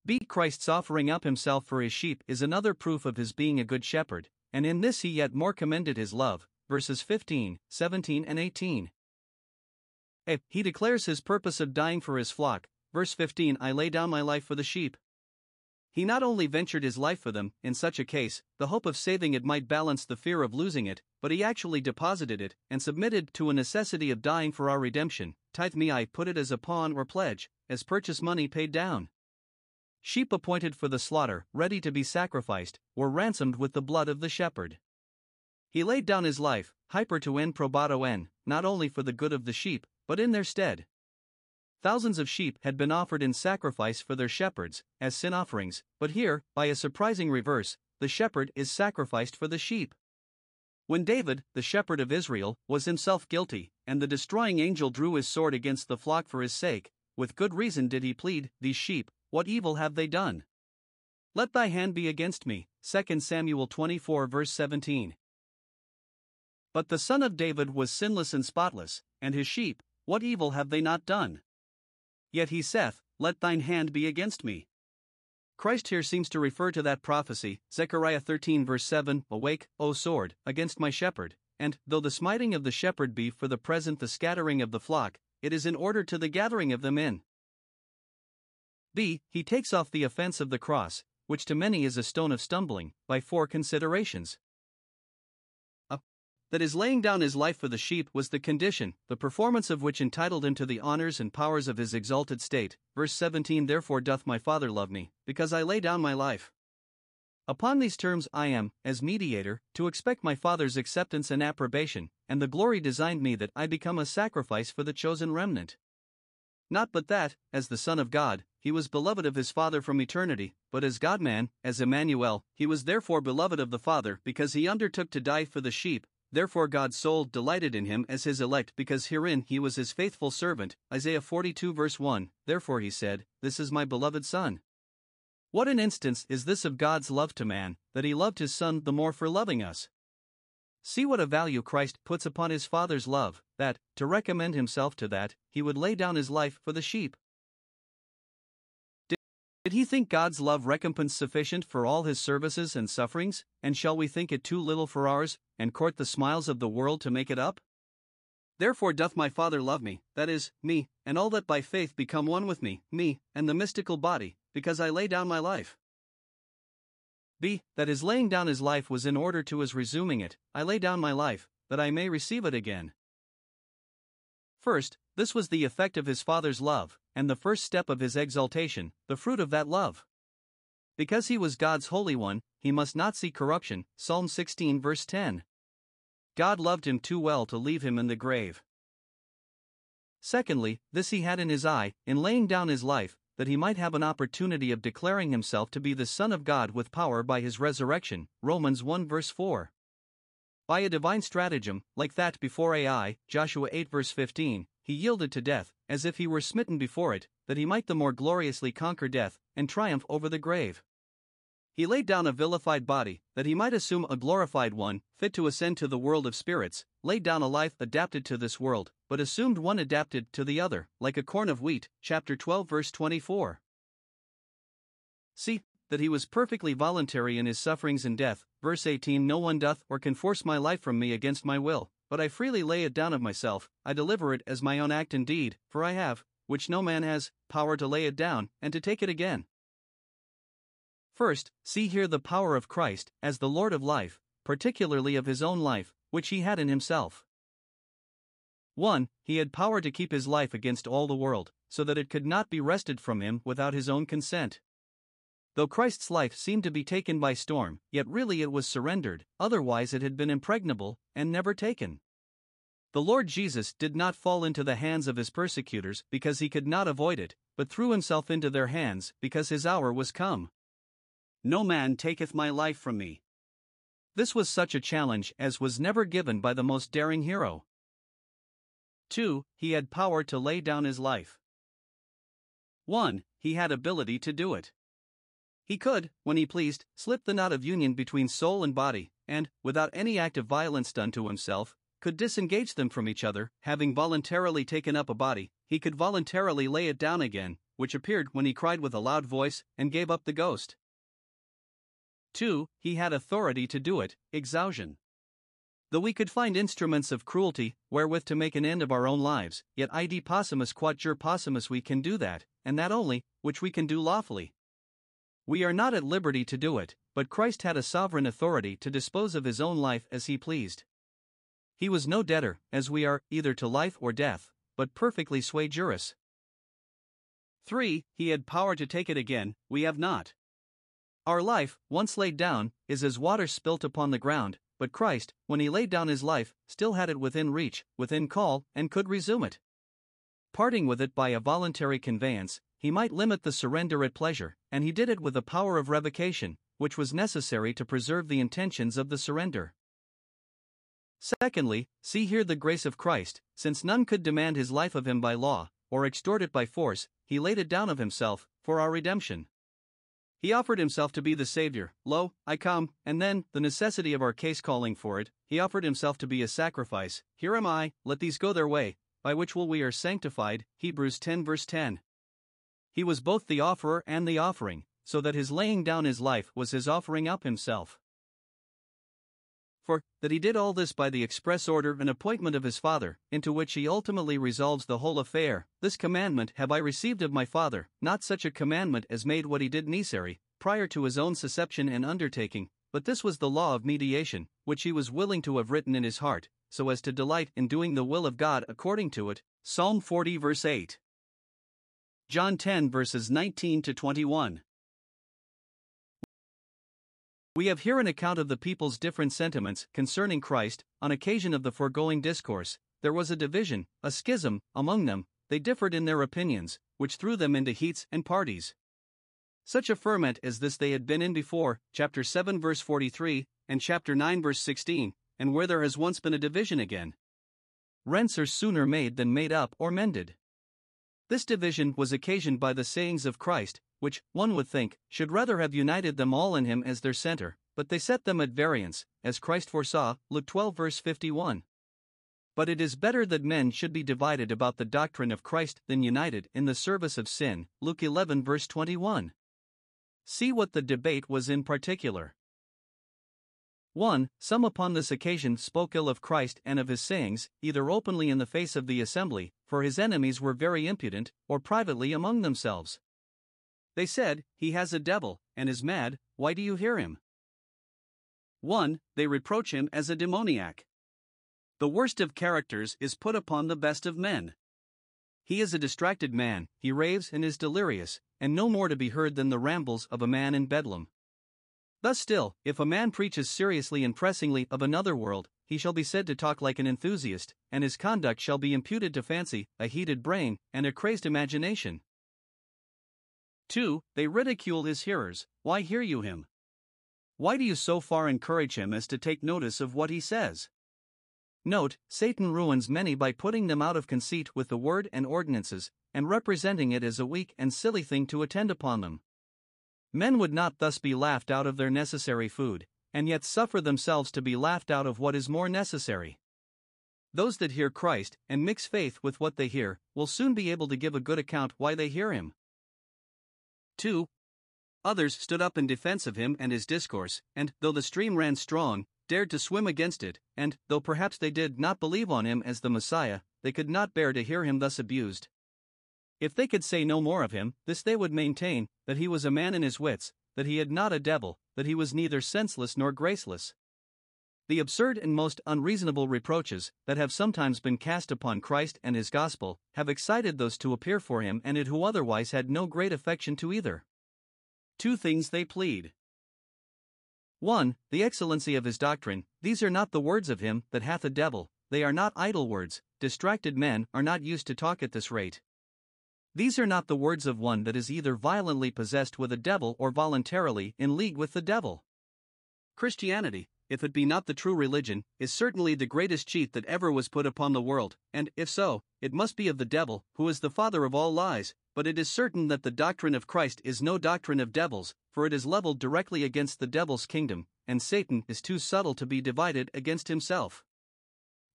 B. Christ's offering up himself for his sheep is another proof of his being a good shepherd, and in this he yet more commended his love. Verses 15, 17, and 18. A. He declares his purpose of dying for his flock. Verse 15 I lay down my life for the sheep. He not only ventured his life for them, in such a case, the hope of saving it might balance the fear of losing it, but he actually deposited it, and submitted to a necessity of dying for our redemption. Tithemi, I put it as a pawn or pledge, as purchase money paid down. Sheep appointed for the slaughter, ready to be sacrificed, were ransomed with the blood of the shepherd. He laid down his life, hyper to en probato en, not only for the good of the sheep, but in their stead. Thousands of sheep had been offered in sacrifice for their shepherds, as sin offerings, but here, by a surprising reverse, the shepherd is sacrificed for the sheep. When David, the shepherd of Israel, was himself guilty, and the destroying angel drew his sword against the flock for his sake, with good reason did he plead, These sheep, what evil have they done? Let thy hand be against me. 2 Samuel 24 verse 17. But the son of David was sinless and spotless, and his sheep, what evil have they not done? Yet he saith, Let thine hand be against me. Christ here seems to refer to that prophecy, Zechariah 13 verse 7 Awake, O sword, against my shepherd, and, though the smiting of the shepherd be for the present the scattering of the flock, it is in order to the gathering of them in. B. He takes off the offense of the cross, which to many is a stone of stumbling, by four considerations that his laying down his life for the sheep was the condition, the performance of which entitled him to the honors and powers of his exalted state. Verse 17 Therefore doth my Father love me, because I lay down my life. Upon these terms I am, as mediator, to expect my Father's acceptance and approbation, and the glory designed me that I become a sacrifice for the chosen remnant. Not but that, as the Son of God, he was beloved of his Father from eternity, but as God man, as Emmanuel, he was therefore beloved of the Father because he undertook to die for the sheep, Therefore God's soul delighted in him as his elect because herein he was his faithful servant. Isaiah 42 verse 1. Therefore he said, This is my beloved Son. What an instance is this of God's love to man, that he loved his Son the more for loving us. See what a value Christ puts upon his Father's love, that, to recommend himself to that, he would lay down his life for the sheep. Did he think God's love recompense sufficient for all his services and sufferings, and shall we think it too little for ours, and court the smiles of the world to make it up? Therefore doth my Father love me, that is, me, and all that by faith become one with me, me, and the mystical body, because I lay down my life. B. That his laying down his life was in order to his resuming it, I lay down my life, that I may receive it again. First, this was the effect of his Father's love, and the first step of his exaltation, the fruit of that love. Because he was God's Holy One, he must not see corruption. Psalm 16, verse 10. God loved him too well to leave him in the grave. Secondly, this he had in his eye, in laying down his life, that he might have an opportunity of declaring himself to be the Son of God with power by his resurrection. Romans 1 verse 4. By a divine stratagem, like that before Ai, Joshua 8 verse 15, he yielded to death, as if he were smitten before it, that he might the more gloriously conquer death, and triumph over the grave. He laid down a vilified body, that he might assume a glorified one, fit to ascend to the world of spirits, laid down a life adapted to this world, but assumed one adapted to the other, like a corn of wheat. Chapter 12, verse 24. See, that he was perfectly voluntary in his sufferings and death. Verse 18 No one doth or can force my life from me against my will, but I freely lay it down of myself, I deliver it as my own act and deed, for I have, which no man has, power to lay it down, and to take it again. First, see here the power of Christ, as the Lord of life, particularly of his own life, which he had in himself. 1. He had power to keep his life against all the world, so that it could not be wrested from him without his own consent. Though Christ's life seemed to be taken by storm, yet really it was surrendered, otherwise it had been impregnable, and never taken. The Lord Jesus did not fall into the hands of his persecutors because he could not avoid it, but threw himself into their hands because his hour was come. No man taketh my life from me. This was such a challenge as was never given by the most daring hero. 2. He had power to lay down his life. 1. He had ability to do it. He could, when he pleased, slip the knot of union between soul and body, and, without any act of violence done to himself, could disengage them from each other, having voluntarily taken up a body, he could voluntarily lay it down again, which appeared when he cried with a loud voice and gave up the ghost. 2. He had authority to do it, exousion. Though we could find instruments of cruelty wherewith to make an end of our own lives, yet id possumus quatur possumus we can do that, and that only, which we can do lawfully. We are not at liberty to do it, but Christ had a sovereign authority to dispose of his own life as he pleased. He was no debtor, as we are, either to life or death, but perfectly sui juris. 3. He had power to take it again, we have not. Our life, once laid down, is as water spilt upon the ground, but Christ, when he laid down his life, still had it within reach, within call, and could resume it. Parting with it by a voluntary conveyance, he might limit the surrender at pleasure, and he did it with a power of revocation, which was necessary to preserve the intentions of the surrender. Secondly, see here the grace of Christ, since none could demand his life of him by law, or extort it by force, he laid it down of himself, for our redemption. He offered himself to be the Saviour, Lo, I come, and then, the necessity of our case calling for it, he offered himself to be a sacrifice, Here am I, let these go their way, by which will we are sanctified, Hebrews 10 verse 10. He was both the offerer and the offering, so that his laying down his life was his offering up himself. For, that he did all this by the express order and appointment of his Father, into which he ultimately resolves the whole affair, this commandment have I received of my Father, not such a commandment as made what he did necessary, prior to his own susception and undertaking, but this was the law of mediation, which he was willing to have written in his heart, so as to delight in doing the will of God according to it. Psalm 40 verse 8. John 10 verses 19 to 21. We have here an account of the people's different sentiments concerning Christ. On occasion of the foregoing discourse, there was a division, a schism, among them, they differed in their opinions, which threw them into heats and parties. Such a ferment as this they had been in before, chapter 7 verse 43, and chapter 9 verse 16, and where there has once been a division again. Rents are sooner made than made up or mended. This division was occasioned by the sayings of Christ, which, one would think, should rather have united them all in Him as their center, but they set them at variance, as Christ foresaw, Luke 12 verse 51. But it is better that men should be divided about the doctrine of Christ than united in the service of sin, Luke 11 verse 21. See what the debate was in particular. 1. Some upon this occasion spoke ill of Christ and of his sayings, either openly in the face of the assembly, for his enemies were very impudent, or privately among themselves. They said, He has a devil, and is mad, why do you hear him? 1. They reproach him as a demoniac. The worst of characters is put upon the best of men. He is a distracted man, he raves and is delirious, and no more to be heard than the rambles of a man in Bedlam. Thus, still, if a man preaches seriously and pressingly of another world, he shall be said to talk like an enthusiast, and his conduct shall be imputed to fancy, a heated brain, and a crazed imagination. 2. They ridicule his hearers. Why hear you him? Why do you so far encourage him as to take notice of what he says? Note, Satan ruins many by putting them out of conceit with the word and ordinances, and representing it as a weak and silly thing to attend upon them. Men would not thus be laughed out of their necessary food, and yet suffer themselves to be laughed out of what is more necessary. Those that hear Christ and mix faith with what they hear will soon be able to give a good account why they hear him. 2. Others stood up in defense of him and his discourse, and, though the stream ran strong, dared to swim against it, and, though perhaps they did not believe on him as the Messiah, they could not bear to hear him thus abused. If they could say no more of him, this they would maintain that he was a man in his wits, that he had not a devil, that he was neither senseless nor graceless. The absurd and most unreasonable reproaches that have sometimes been cast upon Christ and his gospel have excited those to appear for him and it who otherwise had no great affection to either. Two things they plead. 1. The excellency of his doctrine, these are not the words of him that hath a devil, they are not idle words, distracted men are not used to talk at this rate. These are not the words of one that is either violently possessed with a devil or voluntarily in league with the devil. Christianity, if it be not the true religion, is certainly the greatest cheat that ever was put upon the world, and, if so, it must be of the devil, who is the father of all lies. But it is certain that the doctrine of Christ is no doctrine of devils, for it is leveled directly against the devil's kingdom, and Satan is too subtle to be divided against himself.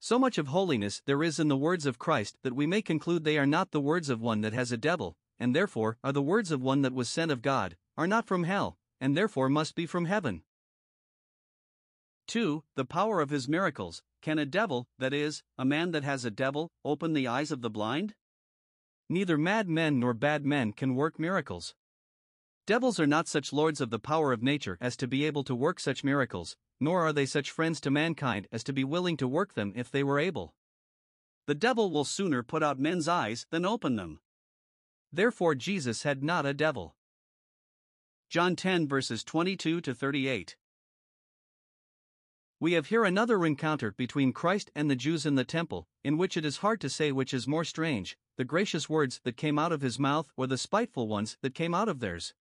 So much of holiness there is in the words of Christ that we may conclude they are not the words of one that has a devil, and therefore are the words of one that was sent of God, are not from hell, and therefore must be from heaven. 2. The power of his miracles. Can a devil, that is, a man that has a devil, open the eyes of the blind? Neither mad men nor bad men can work miracles. Devils are not such lords of the power of nature as to be able to work such miracles, nor are they such friends to mankind as to be willing to work them if they were able. The devil will sooner put out men's eyes than open them. Therefore, Jesus had not a devil. John 10 verses 22 to 38. We have here another encounter between Christ and the Jews in the temple, in which it is hard to say which is more strange the gracious words that came out of his mouth or the spiteful ones that came out of theirs.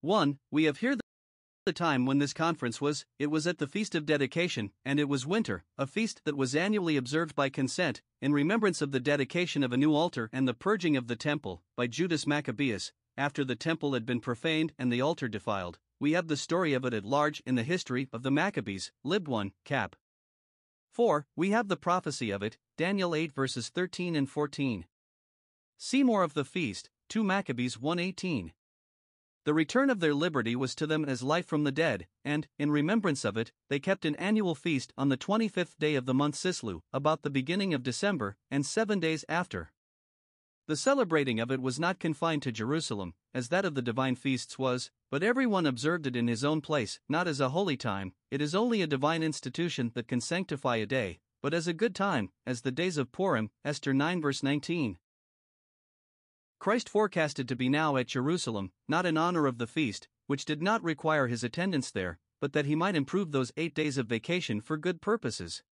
1. We have here the time when this conference was, it was at the Feast of Dedication, and it was winter, a feast that was annually observed by consent, in remembrance of the dedication of a new altar and the purging of the temple, by Judas Maccabeus, after the temple had been profaned and the altar defiled we have the story of it at large in the history of the Maccabees, Lib 1, Cap. 4. We have the prophecy of it, Daniel 8 verses 13 and 14. See more of the feast, 2 Maccabees 1:18. The return of their liberty was to them as life from the dead, and, in remembrance of it, they kept an annual feast on the 25th day of the month Cisleu, about the beginning of December, and seven days after. The celebrating of it was not confined to Jerusalem, as that of the divine feasts was, but everyone observed it in his own place, not as a holy time, it is only a divine institution that can sanctify a day, but as a good time, as the days of Purim, Esther 9 verse 19. Christ forecasted to be now at Jerusalem, not in honor of the feast, which did not require his attendance there, but that he might improve those eight days of vacation for good purposes.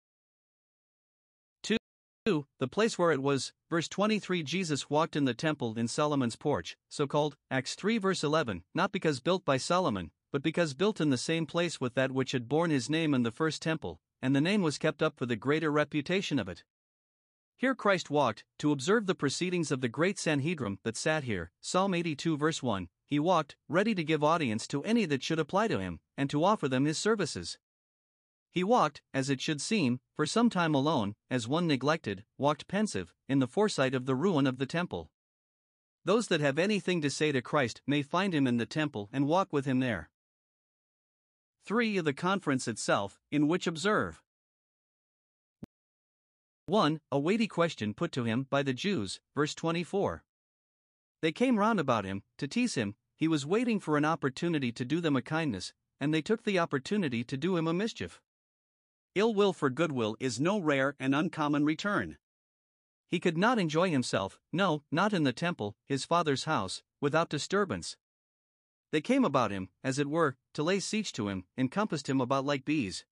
2. The place where it was, verse 23 Jesus walked in the temple in Solomon's porch, so called, Acts 3 verse 11, not because built by Solomon, but because built in the same place with that which had borne his name in the first temple, and the name was kept up for the greater reputation of it. Here Christ walked, to observe the proceedings of the great Sanhedrim that sat here, Psalm 82 verse 1, he walked, ready to give audience to any that should apply to him, and to offer them his services. He walked, as it should seem, for some time alone, as one neglected, walked pensive, in the foresight of the ruin of the temple. Those that have anything to say to Christ may find him in the temple and walk with him there. 3. The conference itself, in which observe 1. A weighty question put to him by the Jews, verse 24. They came round about him, to tease him, he was waiting for an opportunity to do them a kindness, and they took the opportunity to do him a mischief. Ill will for goodwill is no rare and uncommon return. He could not enjoy himself, no, not in the temple, his father's house, without disturbance. They came about him, as it were, to lay siege to him, encompassed him about like bees.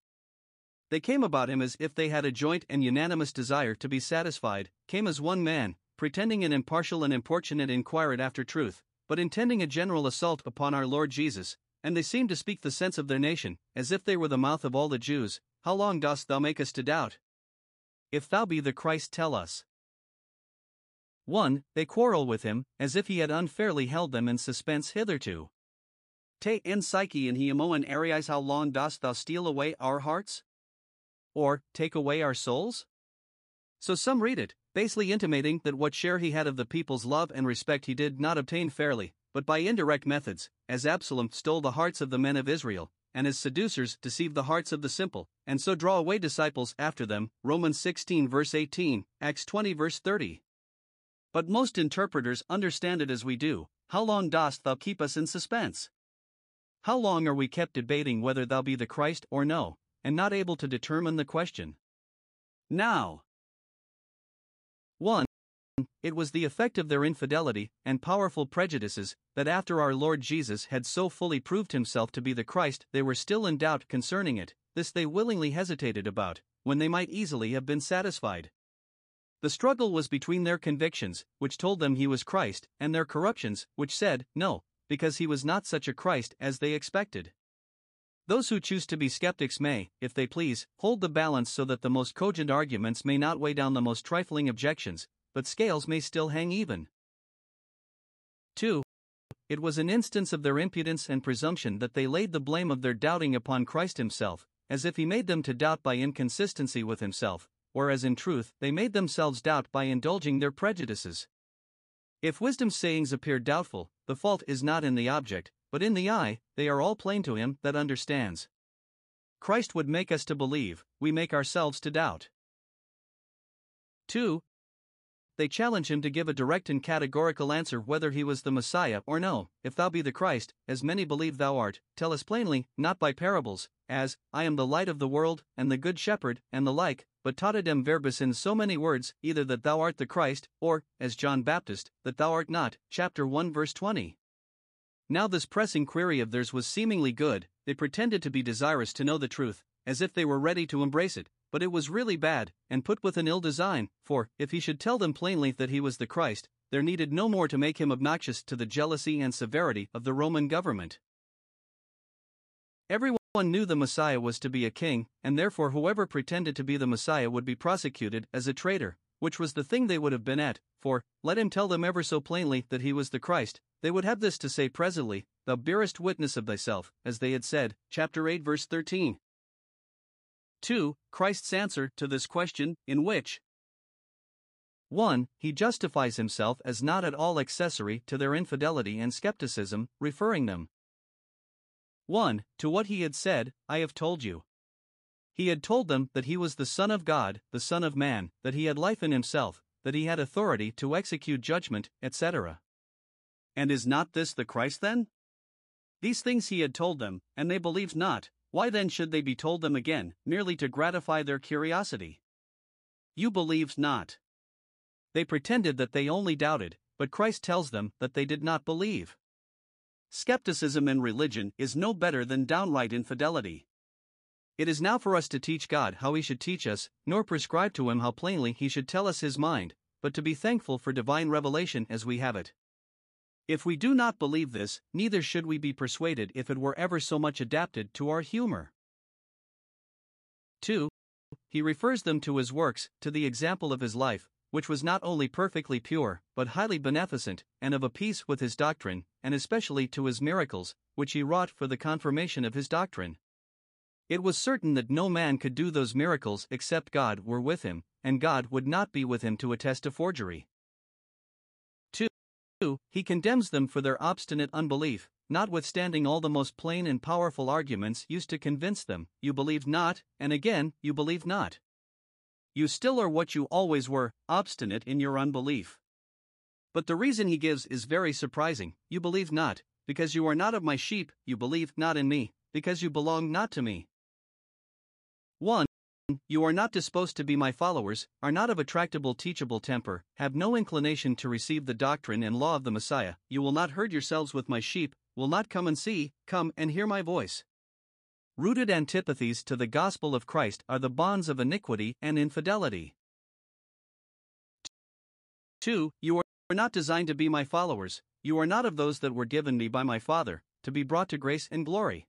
They came about him as if they had a joint and unanimous desire to be satisfied, came as one man, pretending an impartial and importunate inquired after truth, but intending a general assault upon our Lord Jesus, and they seemed to speak the sense of their nation, as if they were the mouth of all the Jews, how long dost thou make us to doubt? If thou be the Christ, tell us. 1. They quarrel with him, as if he had unfairly held them in suspense hitherto. Te en psyche and hiemo Aries, how long dost thou steal away our hearts? Or, take away our souls? So some read it, basely intimating that what share he had of the people's love and respect he did not obtain fairly, but by indirect methods, as Absalom stole the hearts of the men of Israel, and his seducers deceive the hearts of the simple, and so draw away disciples after them. Romans 16 verse 18, Acts 20 verse 30. But most interpreters understand it as we do. How long dost thou keep us in suspense? How long are we kept debating whether thou be the Christ or no, and not able to determine the question. Now, 1. It was the effect of their infidelity and powerful prejudices that after our Lord Jesus had so fully proved himself to be the Christ, they were still in doubt concerning it. This they willingly hesitated about, when they might easily have been satisfied. The struggle was between their convictions, which told them he was Christ, and their corruptions, which said, No, because he was not such a Christ as they expected. Those who choose to be skeptics may, if they please, hold the balance so that the most cogent arguments may not weigh down the most trifling objections, but scales may still hang even. 2. It was an instance of their impudence and presumption that they laid the blame of their doubting upon Christ Himself, as if He made them to doubt by inconsistency with Himself, whereas in truth they made themselves doubt by indulging their prejudices. If wisdom's sayings appear doubtful, the fault is not in the object, but in the eye, they are all plain to him that understands. Christ would make us to believe, we make ourselves to doubt. 2. They challenge him to give a direct and categorical answer whether he was the Messiah or no. If thou be the Christ, as many believe thou art, tell us plainly, not by parables, as, I am the light of the world, and the good shepherd, and the like, but totidem verbis in so many words, either that thou art the Christ, or, as John Baptist, that thou art not. Chapter 1 verse 20. Now, this pressing query of theirs was seemingly good, they pretended to be desirous to know the truth, as if they were ready to embrace it, but it was really bad, and put with an ill design, for, if he should tell them plainly that he was the Christ, there needed no more to make him obnoxious to the jealousy and severity of the Roman government. Everyone knew the Messiah was to be a king, and therefore whoever pretended to be the Messiah would be prosecuted as a traitor, which was the thing they would have been at, for, let him tell them ever so plainly that he was the Christ, they would have this to say presently, Thou bearest witness of thyself, as they had said, chapter 8, verse 13. 2. Christ's answer to this question, in which 1. He justifies himself as not at all accessory to their infidelity and skepticism, referring them 1. To what he had said, I have told you. He had told them that he was the Son of God, the Son of Man, that he had life in himself, that he had authority to execute judgment, etc. And is not this the Christ then? These things he had told them, and they believed not, why then should they be told them again, merely to gratify their curiosity? You believed not. They pretended that they only doubted, but Christ tells them that they did not believe. Skepticism in religion is no better than downright infidelity. It is now for us to teach God how He should teach us, nor prescribe to Him how plainly He should tell us His mind, but to be thankful for divine revelation as we have it. If we do not believe this, neither should we be persuaded if it were ever so much adapted to our humor. 2. He refers them to his works, to the example of his life, which was not only perfectly pure, but highly beneficent, and of a piece with his doctrine, and especially to his miracles, which he wrought for the confirmation of his doctrine. It was certain that no man could do those miracles except God were with him, and God would not be with him to attest a forgery. 2. He condemns them for their obstinate unbelief, notwithstanding all the most plain and powerful arguments used to convince them, you believe not, and again, you believe not. You still are what you always were, obstinate in your unbelief. But the reason he gives is very surprising you believe not, because you are not of my sheep, you believe not in me, because you belong not to me. 1. You are not disposed to be my followers, are not of a tractable, teachable temper, have no inclination to receive the doctrine and law of the Messiah, you will not herd yourselves with my sheep, will not come and see, come and hear my voice. Rooted antipathies to the gospel of Christ are the bonds of iniquity and infidelity. 2. You are not designed to be my followers, you are not of those that were given me by my Father, to be brought to grace and glory.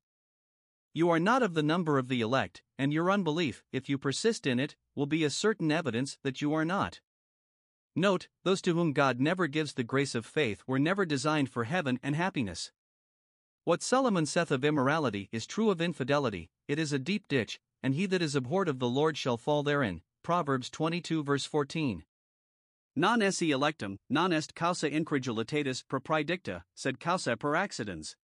You are not of the number of the elect, and your unbelief, if you persist in it, will be a certain evidence that you are not. Note, those to whom God never gives the grace of faith were never designed for heaven and happiness. What Solomon saith of immorality is true of infidelity, it is a deep ditch, and he that is abhorred of the Lord shall fall therein. Proverbs 22 verse 14. Non esse electum, non est causa incredulitatis propridicta, sed causa per accidens.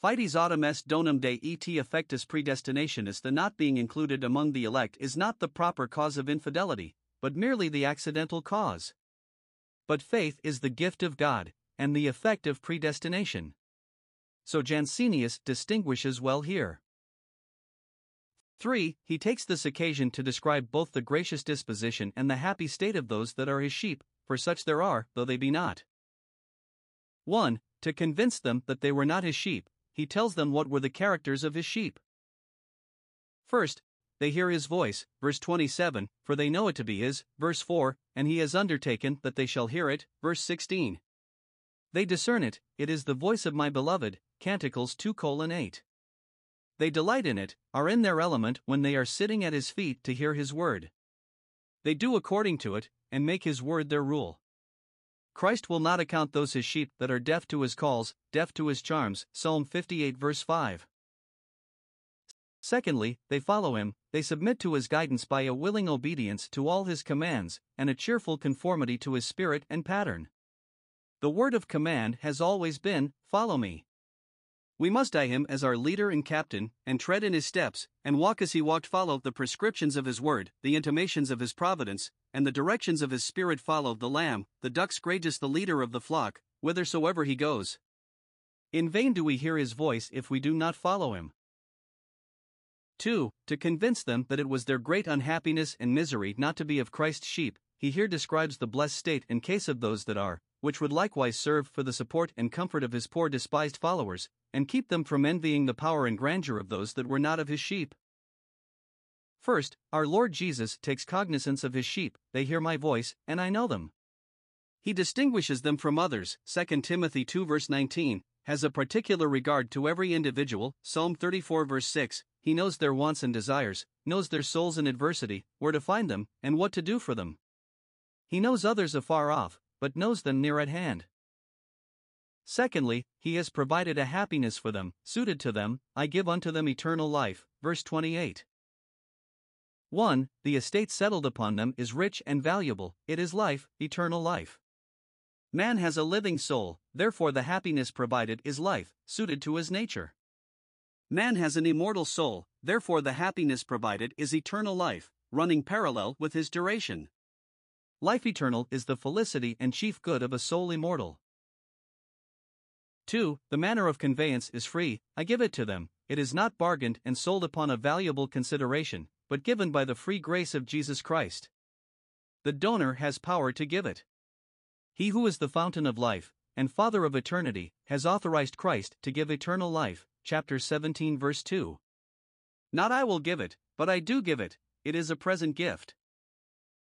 Fides autem est donum Dei et effectus predestinationis the not being included among the elect is not the proper cause of infidelity, but merely the accidental cause. But faith is the gift of God, and the effect of predestination. So Jansenius distinguishes well here. 3. He takes this occasion to describe both the gracious disposition and the happy state of those that are his sheep, for such there are, though they be not. 1. To convince them that they were not his sheep, he tells them what were the characters of his sheep. First, they hear his voice, verse 27, for they know it to be his, verse 4, and he has undertaken that they shall hear it, verse 16. They discern it, it is the voice of my beloved, Canticles 2 8. They delight in it, are in their element when they are sitting at his feet to hear his word. They do according to it, and make his word their rule. Christ will not account those his sheep that are deaf to his calls, deaf to his charms. Psalm 58 verse 5. Secondly, they follow him, they submit to his guidance by a willing obedience to all his commands, and a cheerful conformity to his spirit and pattern. The word of command has always been, Follow me. We must eye him as our leader and captain, and tread in his steps, and walk as he walked, follow the prescriptions of his word, the intimations of his providence, and the directions of his spirit follow the lamb, the dux gregis the leader of the flock, whithersoever he goes. In vain do we hear his voice if we do not follow him. 2. To convince them that it was their great unhappiness and misery not to be of Christ's sheep, he here describes the blessed state in case of those that are, which would likewise serve for the support and comfort of his poor despised followers, and keep them from envying the power and grandeur of those that were not of his sheep. First, our Lord Jesus takes cognizance of his sheep, they hear my voice, and I know them. He distinguishes them from others, 2 Timothy 2 verse 19, has a particular regard to every individual, Psalm 34 verse 6, he knows their wants and desires, knows their souls in adversity, where to find them, and what to do for them. He knows others afar off, but knows them near at hand. Secondly, he has provided a happiness for them, suited to them, I give unto them eternal life. Verse 28. 1. The estate settled upon them is rich and valuable, it is life, eternal life. Man has a living soul, therefore, the happiness provided is life, suited to his nature. Man has an immortal soul, therefore, the happiness provided is eternal life, running parallel with his duration. Life eternal is the felicity and chief good of a soul immortal. 2. The manner of conveyance is free, I give it to them, it is not bargained and sold upon a valuable consideration, but given by the free grace of Jesus Christ. The donor has power to give it. He who is the fountain of life, and Father of eternity, has authorized Christ to give eternal life, chapter 17, verse 2. Not I will give it, but I do give it, it is a present gift.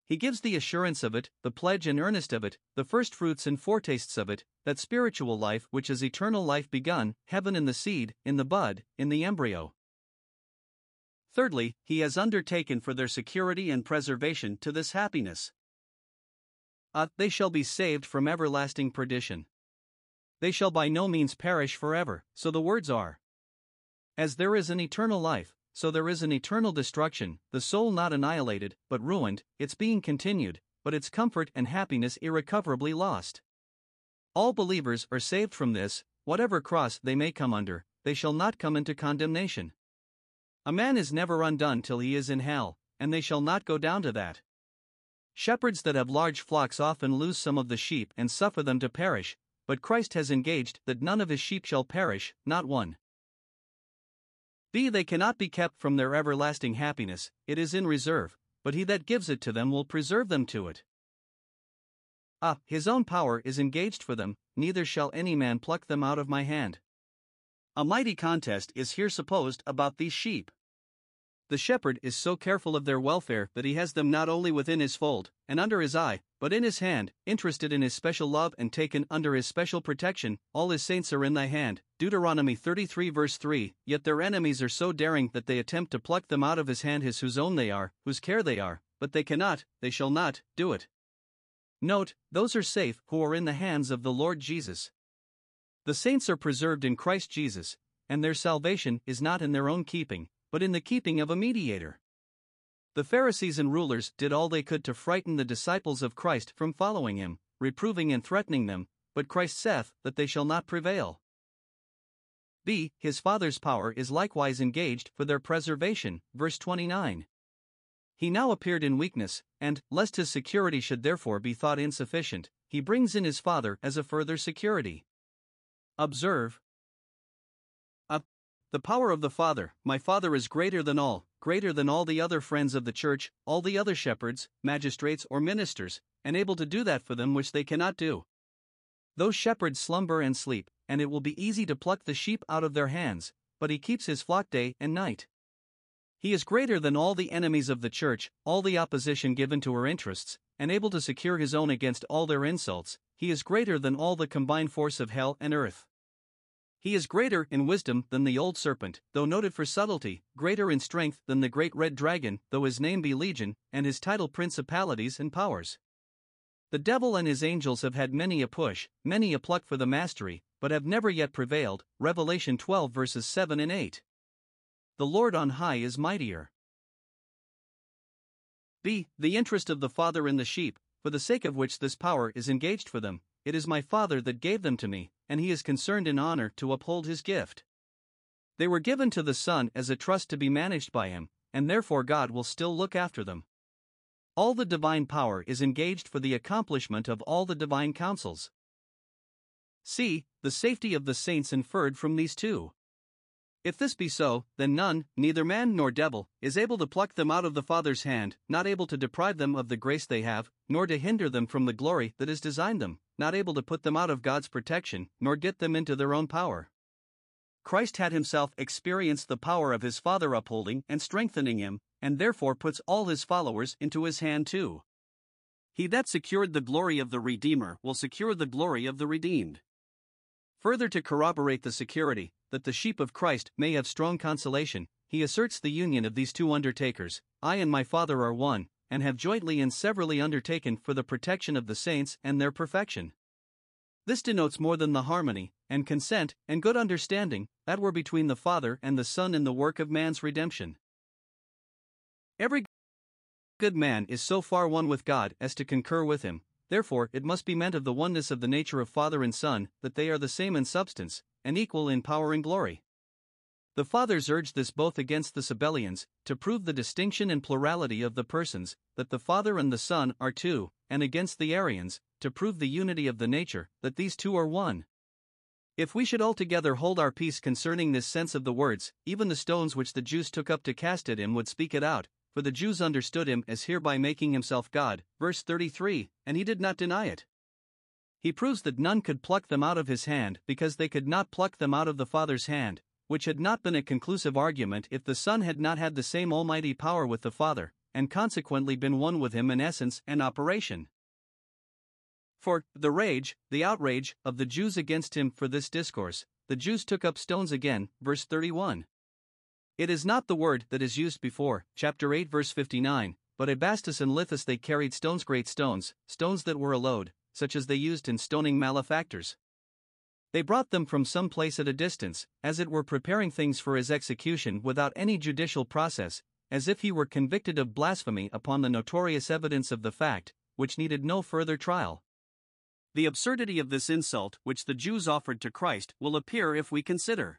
He gives the assurance of it, the pledge and earnest of it, the first fruits and foretastes of it, that spiritual life which is eternal life begun, heaven in the seed, in the bud, in the embryo. Thirdly, he has undertaken for their security and preservation to this happiness. Uh, they shall be saved from everlasting perdition. They shall by no means perish forever, so the words are. As there is an eternal life, so there is an eternal destruction, the soul not annihilated, but ruined, its being continued, but its comfort and happiness irrecoverably lost. All believers are saved from this, whatever cross they may come under, they shall not come into condemnation. A man is never undone till he is in hell, and they shall not go down to that. Shepherds that have large flocks often lose some of the sheep and suffer them to perish, but Christ has engaged that none of his sheep shall perish, not one. B. They cannot be kept from their everlasting happiness, it is in reserve, but he that gives it to them will preserve them to it. Ah, his own power is engaged for them, neither shall any man pluck them out of my hand. A mighty contest is here supposed about these sheep. The shepherd is so careful of their welfare that he has them not only within his fold, and under his eye, but in his hand, interested in his special love and taken under his special protection. All his saints are in thy hand. Deuteronomy 33 verse 3. Yet their enemies are so daring that they attempt to pluck them out of his hand, his whose own they are, whose care they are, but they cannot, they shall not, do it. Note, those are safe who are in the hands of the Lord Jesus. The saints are preserved in Christ Jesus, and their salvation is not in their own keeping, but in the keeping of a mediator. The Pharisees and rulers did all they could to frighten the disciples of Christ from following him, reproving and threatening them, but Christ saith that they shall not prevail. B. His Father's power is likewise engaged for their preservation. Verse 29. He now appeared in weakness, and, lest his security should therefore be thought insufficient, he brings in his Father as a further security. Observe, The power of the Father, my Father is greater than all, greater than all the other friends of the church, all the other shepherds, magistrates, or ministers, and able to do that for them which they cannot do. Those shepherds slumber and sleep, and it will be easy to pluck the sheep out of their hands, but he keeps his flock day and night. He is greater than all the enemies of the church, all the opposition given to her interests, and able to secure his own against all their insults. He is greater than all the combined force of hell and earth. He is greater in wisdom than the old serpent, though noted for subtlety, greater in strength than the great red dragon, though his name be legion, and his title principalities and powers. The devil and his angels have had many a push, many a pluck for the mastery, but have never yet prevailed. Revelation 12 verses 7 and 8. The Lord on high is mightier. B. The interest of the Father in the sheep, for the sake of which this power is engaged for them. It is my Father that gave them to me, and he is concerned in honor to uphold his gift. They were given to the Son as a trust to be managed by him, and therefore God will still look after them. All the divine power is engaged for the accomplishment of all the divine counsels. See, The safety of the saints inferred from these two. If this be so, then none, neither man nor devil, is able to pluck them out of the Father's hand, not able to deprive them of the grace they have, nor to hinder them from the glory that has designed them, not able to put them out of God's protection, nor get them into their own power. Christ had himself experienced the power of his Father upholding and strengthening him, and therefore puts all his followers into his hand too. He that secured the glory of the Redeemer will secure the glory of the redeemed. Further to corroborate the security, that the sheep of Christ may have strong consolation, he asserts the union of these two undertakers I and my Father are one, and have jointly and severally undertaken for the protection of the saints and their perfection. This denotes more than the harmony, and consent, and good understanding that were between the Father and the Son in the work of man's redemption. Every good man is so far one with God as to concur with him, Therefore, it must be meant of the oneness of the nature of Father and Son, that they are the same in substance, and equal in power and glory. The Fathers urged this both against the Sabellians, to prove the distinction and plurality of the persons, that the Father and the Son are two, and against the Arians, to prove the unity of the nature, that these two are one. If we should altogether hold our peace concerning this sense of the words, even the stones which the Jews took up to cast at him would speak it out, for the Jews understood him as hereby making himself God. Verse 33, and he did not deny it. He proves that none could pluck them out of his hand because they could not pluck them out of the Father's hand, which had not been a conclusive argument if the Son had not had the same almighty power with the Father, and consequently been one with him in essence and operation. For the rage, the outrage, of the Jews against him for this discourse, the Jews took up stones again, verse 31. It is not the word that is used before, chapter 8, verse 59, but ebastasan lithous they carried stones, great stones, stones that were a load, such as they used in stoning malefactors. They brought them from some place at a distance, as it were preparing things for his execution without any judicial process, as if he were convicted of blasphemy upon the notorious evidence of the fact, which needed no further trial. The absurdity of this insult which the Jews offered to Christ will appear if we consider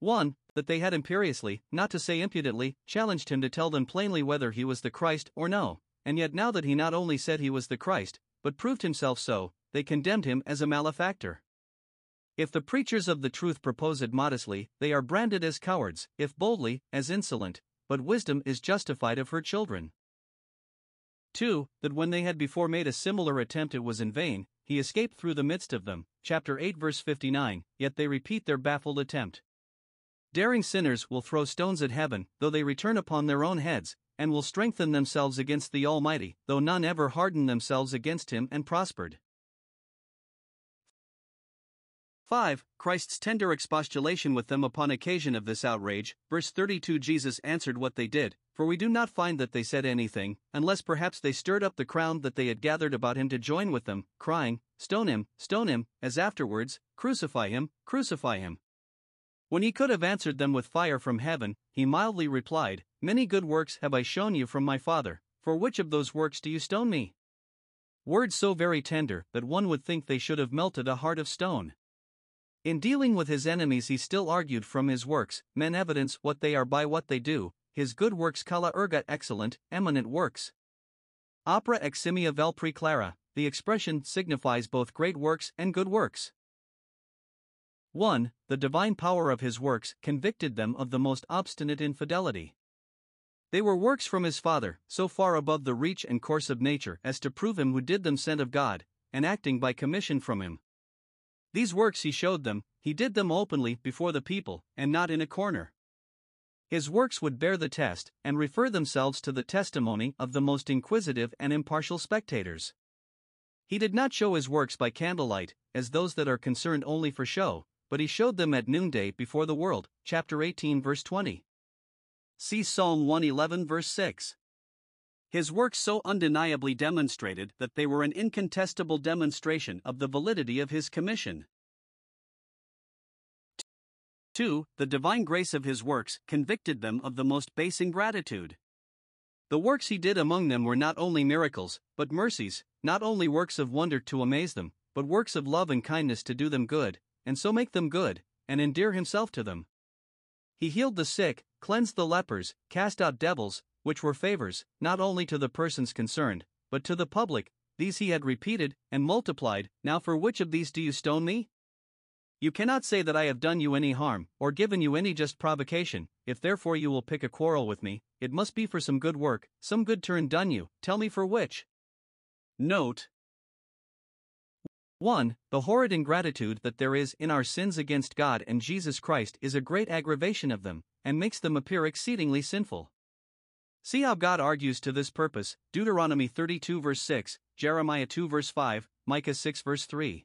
1 that they had imperiously, not to say impudently, challenged him to tell them plainly whether he was the Christ or no, and yet now that he not only said he was the Christ, but proved himself so, they condemned him as a malefactor. If the preachers of the truth propose it modestly, they are branded as cowards, if boldly, as insolent, but wisdom is justified of her children. 2. That when they had before made a similar attempt, it was in vain, he escaped through the midst of them. Chapter 8, verse 59, yet they repeat their baffled attempt. Daring sinners will throw stones at heaven, though they return upon their own heads, and will strengthen themselves against the Almighty, though none ever hardened themselves against him and prospered. 5. Christ's tender expostulation with them upon occasion of this outrage. Verse 32 Jesus answered what they did, for we do not find that they said anything, unless perhaps they stirred up the crowd that they had gathered about him to join with them, crying, Stone him, stone him, as afterwards, Crucify him, crucify him. When he could have answered them with fire from heaven, he mildly replied, Many good works have I shown you from my Father, for which of those works do you stone me? Words so very tender that one would think they should have melted a heart of stone. In dealing with his enemies, he still argued from his works, men evidence what they are by what they do, his good works kala erga excellent, eminent works. Opera eximia vel preclara, the expression signifies both great works and good works. 1. The divine power of his works convicted them of the most obstinate infidelity. They were works from his Father, so far above the reach and course of nature as to prove him who did them sent of God, and acting by commission from him. These works he showed them, he did them openly before the people, and not in a corner. His works would bear the test, and refer themselves to the testimony of the most inquisitive and impartial spectators. He did not show his works by candlelight, as those that are concerned only for show, but he showed them at noonday before the world. Chapter 18, verse 20. See Psalm 111, verse 6. His works so undeniably demonstrated that they were an incontestable demonstration of the validity of his commission. 2. The divine grace of his works convicted them of the most base ingratitude. The works he did among them were not only miracles, but mercies, not only works of wonder to amaze them, but works of love and kindness to do them good, and so make them good, and endear himself to them. He healed the sick, cleansed the lepers, cast out devils, which were favors, not only to the persons concerned, but to the public. These he had repeated and multiplied. Now, for which of these do you stone me? You cannot say that I have done you any harm, or given you any just provocation. If therefore you will pick a quarrel with me, it must be for some good work, some good turn done you. Tell me for which. Note 1. The horrid ingratitude that there is in our sins against God and Jesus Christ is a great aggravation of them, and makes them appear exceedingly sinful. See how God argues to this purpose Deuteronomy 32 verse 6, Jeremiah 2 verse 5, Micah 6 verse 3.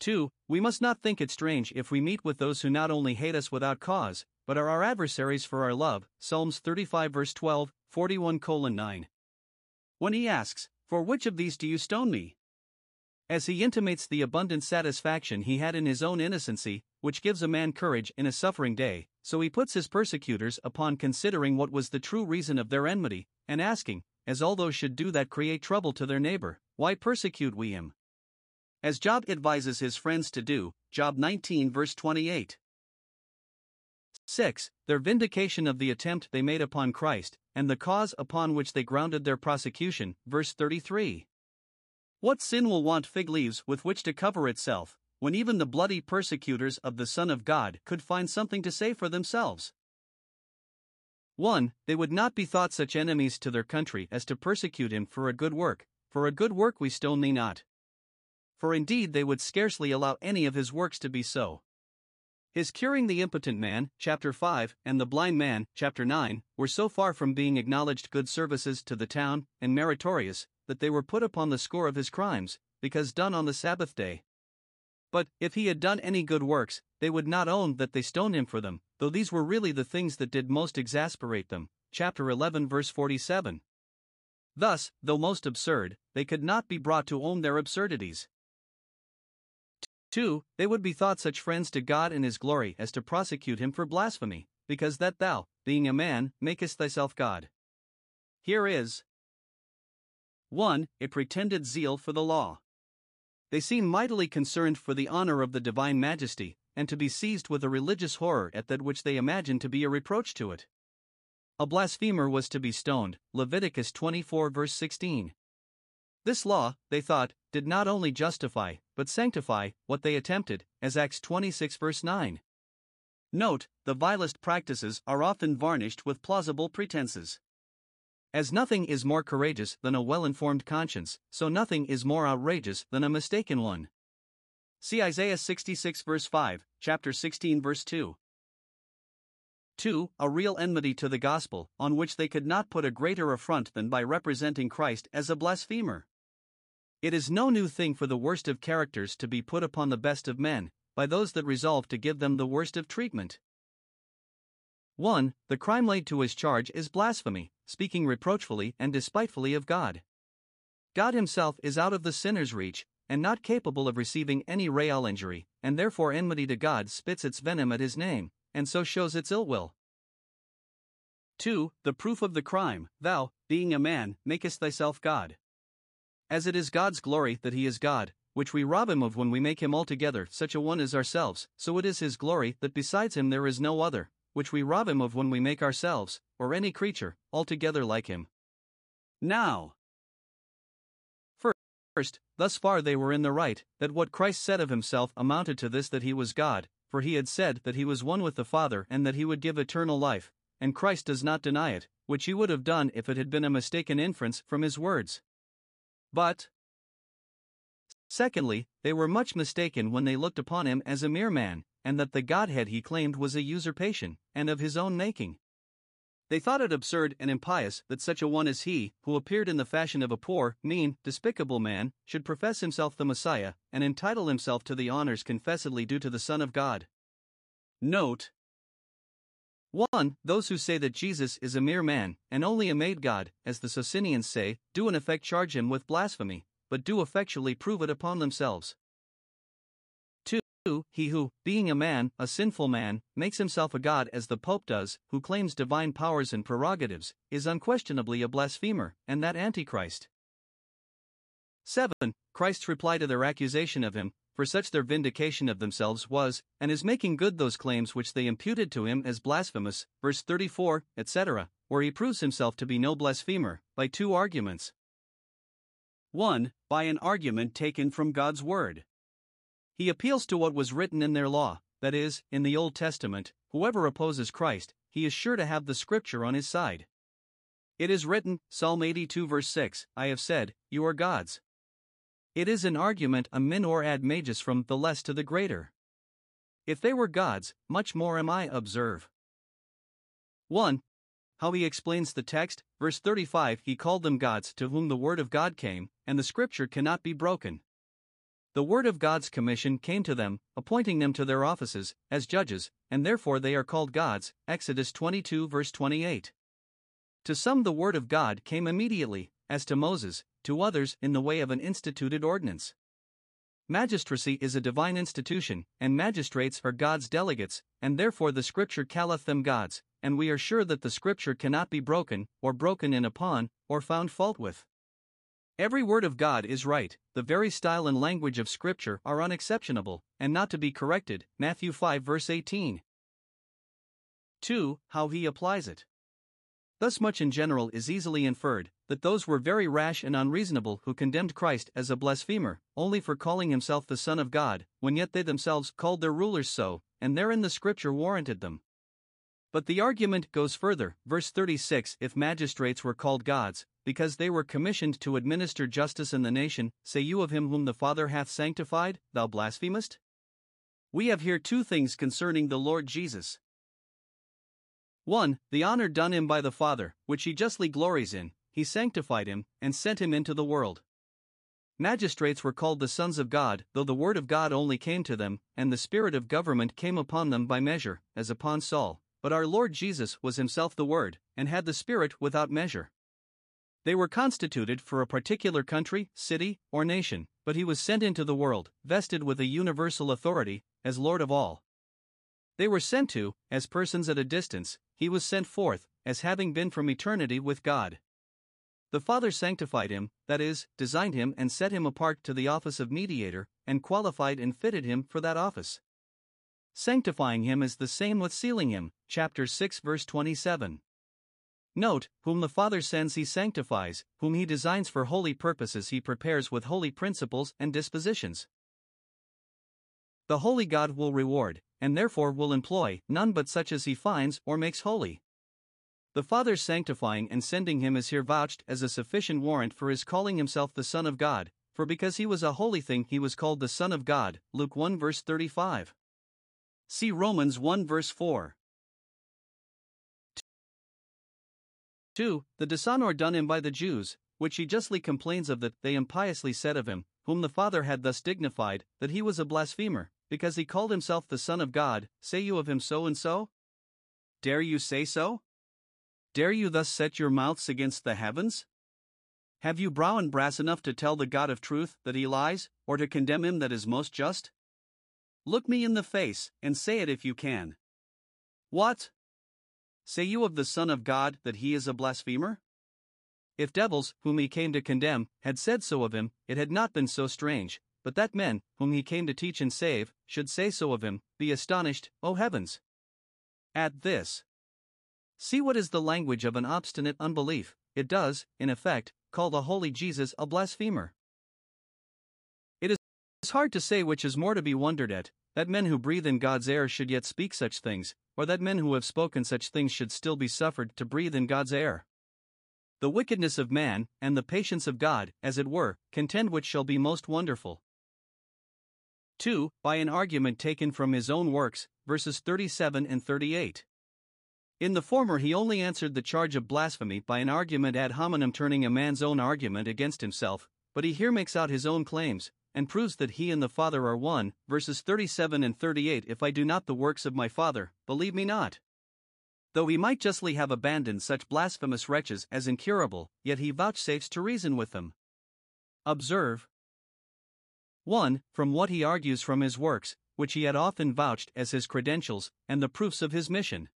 2. We must not think it strange if we meet with those who not only hate us without cause, but are our adversaries for our love. Psalms 35 verse 12, 41 9. When he asks, For which of these do you stone me? As he intimates the abundant satisfaction he had in his own innocency, which gives a man courage in a suffering day, so he puts his persecutors upon considering what was the true reason of their enmity, and asking, as all those should do that create trouble to their neighbor, Why persecute we him? As Job advises his friends to do, Job 19 verse 28. 6. Their vindication of the attempt they made upon Christ, and the cause upon which they grounded their prosecution, verse 33. What sin will want fig leaves with which to cover itself, when even the bloody persecutors of the Son of God could find something to say for themselves? 1. They would not be thought such enemies to their country as to persecute him for a good work, for a good work we stone thee not. For indeed they would scarcely allow any of his works to be so. His curing the impotent man, chapter 5, and the blind man, chapter 9, were so far from being acknowledged good services to the town, and meritorious, that they were put upon the score of his crimes, because done on the Sabbath day. But, if he had done any good works, they would not own that they stoned him for them, though these were really the things that did most exasperate them. Chapter 11, verse 47. Thus, though most absurd, they could not be brought to own their absurdities. 2. They would be thought such friends to God and His glory as to prosecute him for blasphemy, because that thou, being a man, makest thyself God. Here is, 1. A pretended zeal for the law. They seem mightily concerned for the honor of the divine majesty, and to be seized with a religious horror at that which they imagine to be a reproach to it. A blasphemer was to be stoned, Leviticus 24 verse 16. This law, they thought, did not only justify, but sanctify, what they attempted, as Acts 26 verse 9. Note, the vilest practices are often varnished with plausible pretenses. As nothing is more courageous than a well informed conscience, so nothing is more outrageous than a mistaken one. See Isaiah 66 verse 5, chapter 16 verse 2. 2. A real enmity to the gospel, on which they could not put a greater affront than by representing Christ as a blasphemer. It is no new thing for the worst of characters to be put upon the best of men, by those that resolve to give them the worst of treatment. 1. The crime laid to his charge is blasphemy, speaking reproachfully and despitefully of God. God himself is out of the sinner's reach, and not capable of receiving any real injury, and therefore enmity to God spits its venom at his name, and so shows its ill will. 2. The proof of the crime Thou, being a man, makest thyself God. As it is God's glory that he is God, which we rob him of when we make him altogether such a one as ourselves, so it is his glory that besides him there is no other which we rob him of when we make ourselves, or any creature, altogether like him. Now, First, thus far they were in the right, that what Christ said of himself amounted to this that he was God, for he had said that he was one with the Father and that he would give eternal life, and Christ does not deny it, which he would have done if it had been a mistaken inference from his words. But, secondly, they were much mistaken when they looked upon him as a mere man, and that the Godhead he claimed was a usurpation, and of his own making. They thought it absurd and impious that such a one as he, who appeared in the fashion of a poor, mean, despicable man, should profess himself the Messiah, and entitle himself to the honors confessedly due to the Son of God. Note 1. Those who say that Jesus is a mere man, and only a made God, as the Socinians say, do in effect charge him with blasphemy, but do effectually prove it upon themselves. 2. He who, being a man, a sinful man, makes himself a god as the Pope does, who claims divine powers and prerogatives, is unquestionably a blasphemer, and that Antichrist. 7. Christ's reply to their accusation of him, for such their vindication of themselves was, and is making good those claims which they imputed to him as blasphemous, verse 34, etc., where he proves himself to be no blasphemer, by two arguments. 1. By an argument taken from God's Word. He appeals to what was written in their law, that is, in the Old Testament whoever opposes Christ, he is sure to have the Scripture on his side. It is written, Psalm 82, verse 6, I have said, You are gods. It is an argument a minor ad majus from the less to the greater. If they were gods, much more am I, observe. 1. How he explains the text, verse 35 He called them gods to whom the word of God came, and the scripture cannot be broken. The word of God's commission came to them, appointing them to their offices as judges, and therefore they are called gods. Exodus 22, verse 28. To some, the word of God came immediately, as to Moses, to others, in the way of an instituted ordinance. Magistracy is a divine institution, and magistrates are God's delegates, and therefore the Scripture calleth them gods, and we are sure that the Scripture cannot be broken, or broken in upon, or found fault with. Every word of God is right, the very style and language of Scripture are unexceptionable, and not to be corrected. Matthew 5 verse 18. 2. How he applies it. Thus much in general is easily inferred that those were very rash and unreasonable who condemned Christ as a blasphemer, only for calling himself the Son of God, when yet they themselves called their rulers so, and therein the Scripture warranted them. But the argument goes further. Verse 36 If magistrates were called gods, because they were commissioned to administer justice in the nation, say you of him whom the Father hath sanctified, thou blasphemest? We have here two things concerning the Lord Jesus. 1. The honor done him by the Father, which he justly glories in, he sanctified him, and sent him into the world. Magistrates were called the sons of God, though the word of God only came to them, and the spirit of government came upon them by measure, as upon Saul. But our Lord Jesus was himself the Word, and had the Spirit without measure. They were constituted for a particular country, city, or nation, but he was sent into the world, vested with a universal authority, as Lord of all. They were sent to, as persons at a distance, he was sent forth, as having been from eternity with God. The Father sanctified him, that is, designed him and set him apart to the office of mediator, and qualified and fitted him for that office. Sanctifying him is the same with sealing him, chapter 6, verse 27. Note, whom the Father sends he sanctifies, whom he designs for holy purposes he prepares with holy principles and dispositions. The holy God will reward, and therefore will employ, none but such as he finds or makes holy. The Father's sanctifying and sending him is here vouched as a sufficient warrant for his calling himself the Son of God, for because he was a holy thing he was called the Son of God. Luke 1 verse 35. See Romans 1 verse 4. 2. The dishonor done him by the Jews, which he justly complains of that they impiously said of him, whom the Father had thus dignified, that he was a blasphemer, because he called himself the Son of God, say you of him so and so? Dare you say so? Dare you thus set your mouths against the heavens? Have you brow and brass enough to tell the God of truth that he lies, or to condemn him that is most just? Look me in the face, and say it if you can. What? Say you of the Son of God that he is a blasphemer? If devils, whom he came to condemn, had said so of him, it had not been so strange, but that men, whom he came to teach and save, should say so of him, be astonished, O heavens! At this. See what is the language of an obstinate unbelief, it does, in effect, call the holy Jesus a blasphemer. It is hard to say which is more to be wondered at that men who breathe in God's air should yet speak such things, or that men who have spoken such things should still be suffered to breathe in God's air. The wickedness of man, and the patience of God, as it were, contend which shall be most wonderful. 2. By an argument taken from his own works, verses 37 and 38. In the former, he only answered the charge of blasphemy by an argument ad hominem turning a man's own argument against himself, but he here makes out his own claims, and proves that he and the Father are one. Verses 37 and 38 If I do not the works of my Father, believe me not. Though he might justly have abandoned such blasphemous wretches as incurable, yet he vouchsafes to reason with them. Observe 1. From what he argues from his works, which he had often vouched as his credentials, and the proofs of his mission.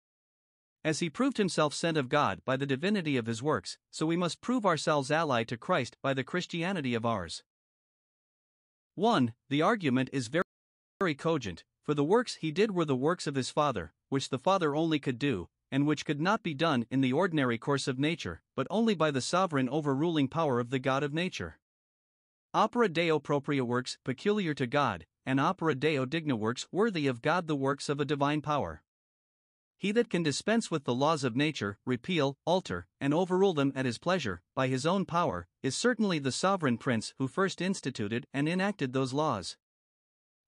As he proved himself sent of God by the divinity of his works, so we must prove ourselves allied to Christ by the Christianity of ours. 1. The argument is very, very cogent, for the works he did were the works of his Father, which the Father only could do, and which could not be done in the ordinary course of nature, but only by the sovereign overruling power of the God of nature. Opera Deo propria works peculiar to God, and opera Deo digna works worthy of God the works of a divine power. He that can dispense with the laws of nature, repeal, alter, and overrule them at his pleasure, by his own power, is certainly the sovereign prince who first instituted and enacted those laws.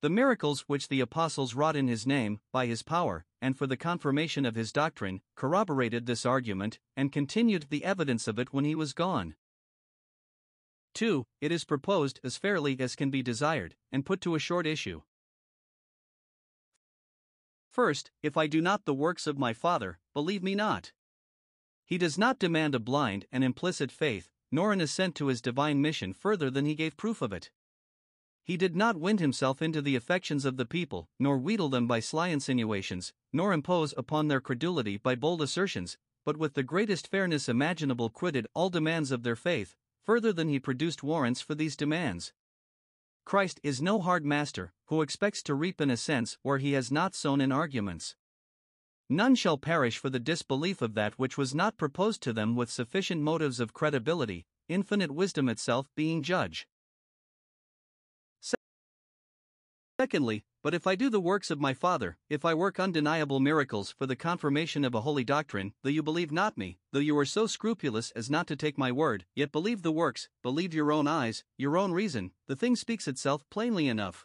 The miracles which the apostles wrought in his name, by his power, and for the confirmation of his doctrine, corroborated this argument, and continued the evidence of it when he was gone. 2. It is proposed as fairly as can be desired, and put to a short issue. First, if I do not the works of my Father, believe me not. He does not demand a blind and implicit faith, nor an assent to his divine mission further than he gave proof of it. He did not wind himself into the affections of the people, nor wheedle them by sly insinuations, nor impose upon their credulity by bold assertions, but with the greatest fairness imaginable quitted all demands of their faith, further than he produced warrants for these demands. Christ is no hard master, who expects to reap in a sense where he has not sown in arguments. None shall perish for the disbelief of that which was not proposed to them with sufficient motives of credibility, infinite wisdom itself being judge. Secondly, but if I do the works of my Father, if I work undeniable miracles for the confirmation of a holy doctrine, though you believe not me, though you are so scrupulous as not to take my word, yet believe the works, believe your own eyes, your own reason, the thing speaks itself plainly enough.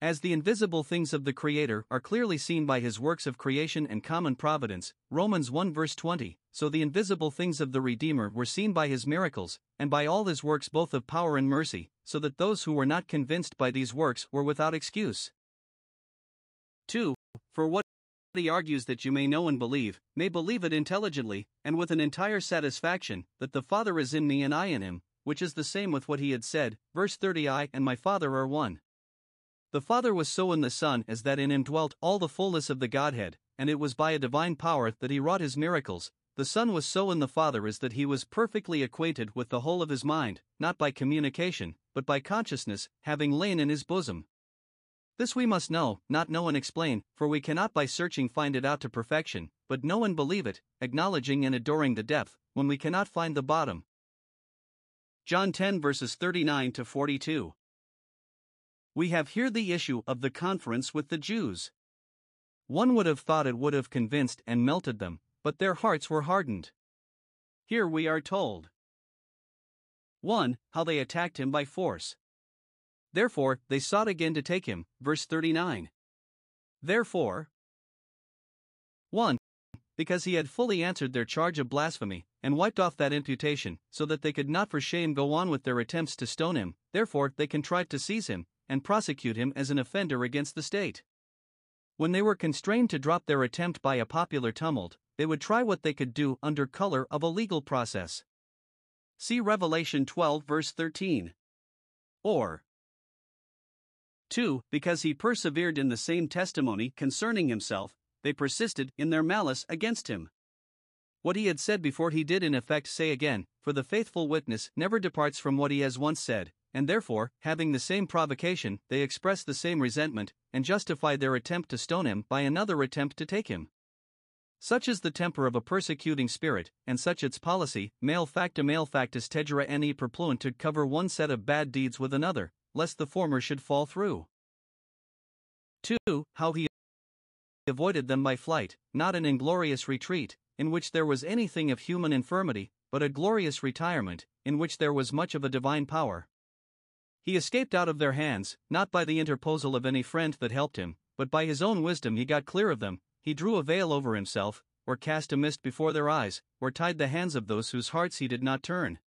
As the invisible things of the Creator are clearly seen by his works of creation and common providence, Romans 1 verse 20, so the invisible things of the Redeemer were seen by his miracles, and by all his works both of power and mercy, so that those who were not convinced by these works were without excuse. 2. For what he argues that you may know and believe, may believe it intelligently, and with an entire satisfaction, that the Father is in me and I in him, which is the same with what he had said, verse 30 I and my Father are one. The Father was so in the Son as that in him dwelt all the fullness of the Godhead, and it was by a divine power that he wrought his miracles, the Son was so in the Father as that he was perfectly acquainted with the whole of his mind, not by communication, but by consciousness, having lain in his bosom. This we must know, not know and explain, for we cannot by searching find it out to perfection, but know and believe it, acknowledging and adoring the depth, when we cannot find the bottom. John 10 verses 39 to 42. We have here the issue of the conference with the Jews. One would have thought it would have convinced and melted them, but their hearts were hardened. Here we are told 1. How they attacked him by force. Therefore, they sought again to take him. Verse 39. Therefore, 1. Because he had fully answered their charge of blasphemy, and wiped off that imputation, so that they could not for shame go on with their attempts to stone him, therefore they contrived to seize him, and prosecute him as an offender against the state. When they were constrained to drop their attempt by a popular tumult, they would try what they could do under color of a legal process. See Revelation 12, verse 13. Or 2. Because he persevered in the same testimony concerning himself, they persisted in their malice against him. What he had said before he did in effect say again, for the faithful witness never departs from what he has once said, and therefore, having the same provocation, they express the same resentment, and justify their attempt to stone him by another attempt to take him. Such is the temper of a persecuting spirit, and such its policy, male facta male factis tegere ne perpluant to cover one set of bad deeds with another, lest the former should fall through. 2. How he avoided them by flight, not an inglorious retreat, in which there was anything of human infirmity, but a glorious retirement, in which there was much of a divine power. He escaped out of their hands, not by the interposal of any friend that helped him, but by his own wisdom he got clear of them, he drew a veil over himself, or cast a mist before their eyes, or tied the hands of those whose hearts he did not turn.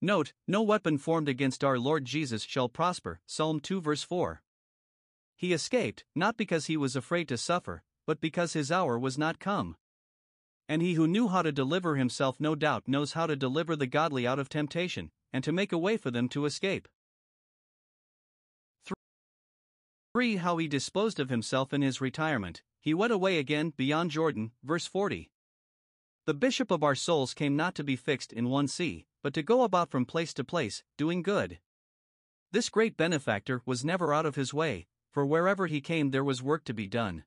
Note, no weapon formed against our Lord Jesus shall prosper, Psalm 2 verse 4. He escaped, not because he was afraid to suffer, but because his hour was not come. And he who knew how to deliver himself no doubt knows how to deliver the godly out of temptation, and to make a way for them to escape. 3. How he disposed of himself in his retirement. He went away again beyond Jordan, verse 40. The bishop of our souls came not to be fixed in one see, but to go about from place to place, doing good. This great benefactor was never out of his way, for wherever he came there was work to be done.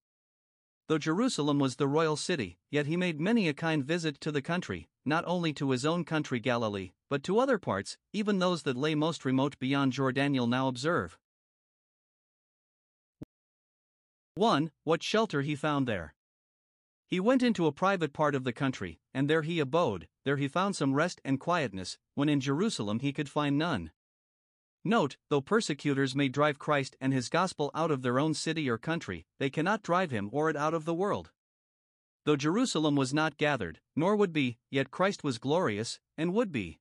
Though Jerusalem was the royal city, yet he made many a kind visit to the country, not only to his own country Galilee, but to other parts, even those that lay most remote beyond Jordan now observe. 1. What shelter he found there. He went into a private part of the country, and there he abode, there he found some rest and quietness, when in Jerusalem he could find none. Note, though persecutors may drive Christ and his gospel out of their own city or country, they cannot drive him or it out of the world. Though Jerusalem was not gathered, nor would be, yet Christ was glorious, and would be.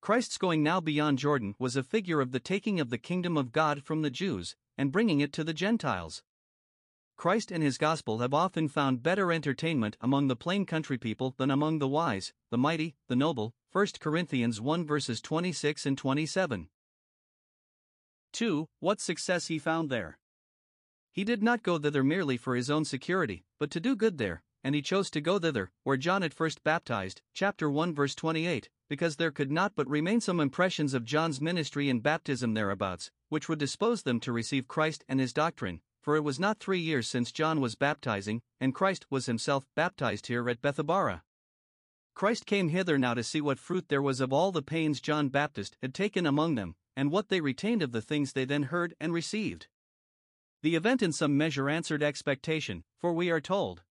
Christ's going now beyond Jordan was a figure of the taking of the kingdom of God from the Jews, and bringing it to the Gentiles. Christ and his gospel have often found better entertainment among the plain country people than among the wise, the mighty, the noble. 1 Corinthians 1 verses 26 and 27. 2. What success he found there. He did not go thither merely for his own security, but to do good there, and he chose to go thither, where John at first baptized, chapter 1 verse 28, because there could not but remain some impressions of John's ministry and baptism thereabouts, which would dispose them to receive Christ and his doctrine, for it was not three years since John was baptizing, and Christ was himself baptized here at Bethabara. Christ came hither now to see what fruit there was of all the pains John Baptist had taken among them, and what they retained of the things they then heard and received. The event in some measure answered expectation, for we are told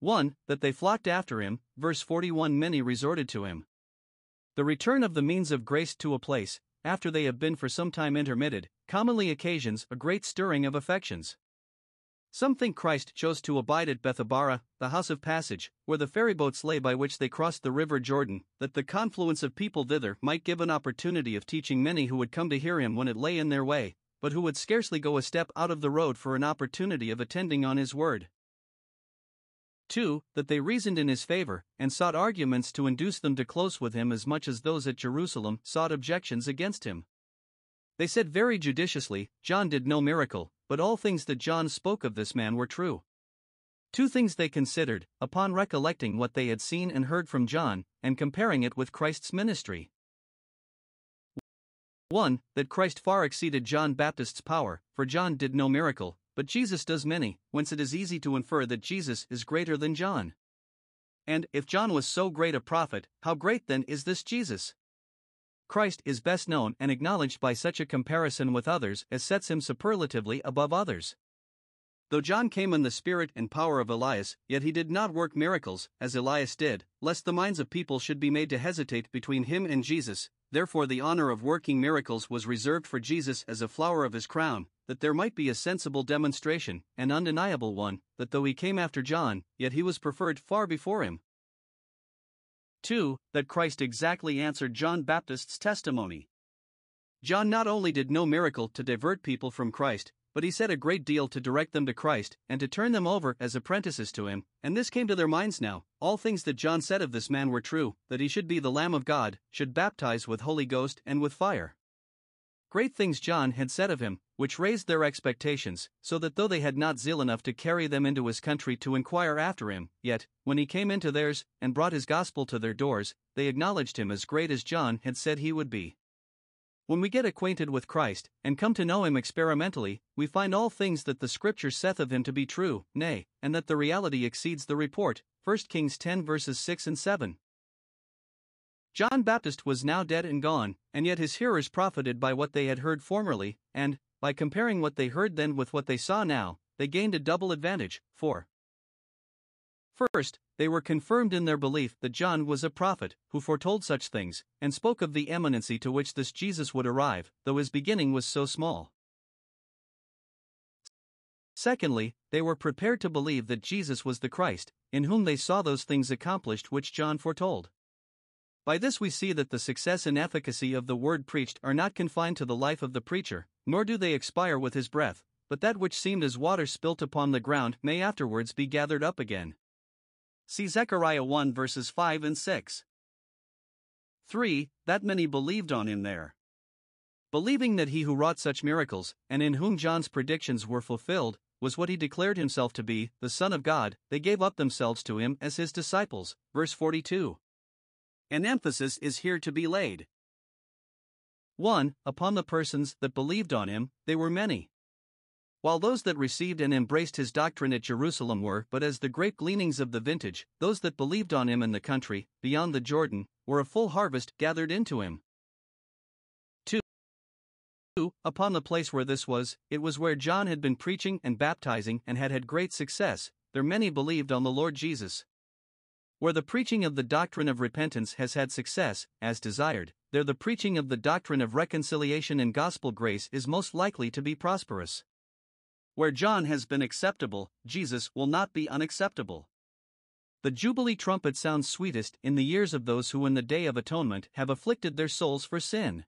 1. That they flocked after him, verse 41 Many resorted to him. The return of the means of grace to a place, after they have been for some time intermitted, commonly occasions a great stirring of affections. Some think Christ chose to abide at Bethabara, the house of passage, where the ferryboats lay by which they crossed the river Jordan, that the confluence of people thither might give an opportunity of teaching many who would come to hear him when it lay in their way, but who would scarcely go a step out of the road for an opportunity of attending on his word. 2. That they reasoned in his favor, and sought arguments to induce them to close with him as much as those at Jerusalem sought objections against him. They said very judiciously, John did no miracle, but all things that John spoke of this man were true. Two things they considered, upon recollecting what they had seen and heard from John, and comparing it with Christ's ministry. 1. That Christ far exceeded John Baptist's power, for John did no miracle, but Jesus does many, whence it is easy to infer that Jesus is greater than John. And, if John was so great a prophet, how great then is this Jesus? Christ is best known and acknowledged by such a comparison with others as sets him superlatively above others. Though John came in the spirit and power of Elias, yet he did not work miracles, as Elias did, lest the minds of people should be made to hesitate between him and Jesus. Therefore, the honor of working miracles was reserved for Jesus as a flower of his crown, that there might be a sensible demonstration, an undeniable one, that though he came after John, yet he was preferred far before him. 2. That Christ exactly answered John Baptist's testimony. John not only did no miracle to divert people from Christ, but he said a great deal to direct them to Christ, and to turn them over as apprentices to him, and this came to their minds now. All things that John said of this man were true, that he should be the Lamb of God, should baptize with Holy Ghost and with fire. Great things John had said of him, which raised their expectations, so that though they had not zeal enough to carry them into his country to inquire after him, yet, when he came into theirs, and brought his gospel to their doors, they acknowledged him as great as John had said he would be. When we get acquainted with Christ, and come to know him experimentally, we find all things that the Scripture saith of him to be true, nay, and that the reality exceeds the report. 1 Kings 10 verses 6 and 7. John Baptist was now dead and gone, and yet his hearers profited by what they had heard formerly, and, by comparing what they heard then with what they saw now, they gained a double advantage. 4. First, they were confirmed in their belief that John was a prophet, who foretold such things, and spoke of the eminency to which this Jesus would arrive, though his beginning was so small. Secondly, they were prepared to believe that Jesus was the Christ, in whom they saw those things accomplished which John foretold. By this we see that the success and efficacy of the word preached are not confined to the life of the preacher, nor do they expire with his breath, but that which seemed as water spilt upon the ground may afterwards be gathered up again. See Zechariah 1 verses 5 and 6. 3. That many believed on him there. Believing that he who wrought such miracles, and in whom John's predictions were fulfilled, was what he declared himself to be, the Son of God, they gave up themselves to him as his disciples. Verse 42. An emphasis is here to be laid. 1. Upon the persons that believed on him, they were many. While those that received and embraced his doctrine at Jerusalem were but as the grape gleanings of the vintage, those that believed on him in the country, beyond the Jordan, were a full harvest gathered into him. 2. Upon the place where this was, it was where John had been preaching and baptizing and had had great success, there many believed on the Lord Jesus. Where the preaching of the doctrine of repentance has had success, as desired, there the preaching of the doctrine of reconciliation and gospel grace is most likely to be prosperous. Where John has been acceptable, Jesus will not be unacceptable. The Jubilee trumpet sounds sweetest in the ears of those who, in the day of atonement, have afflicted their souls for sin.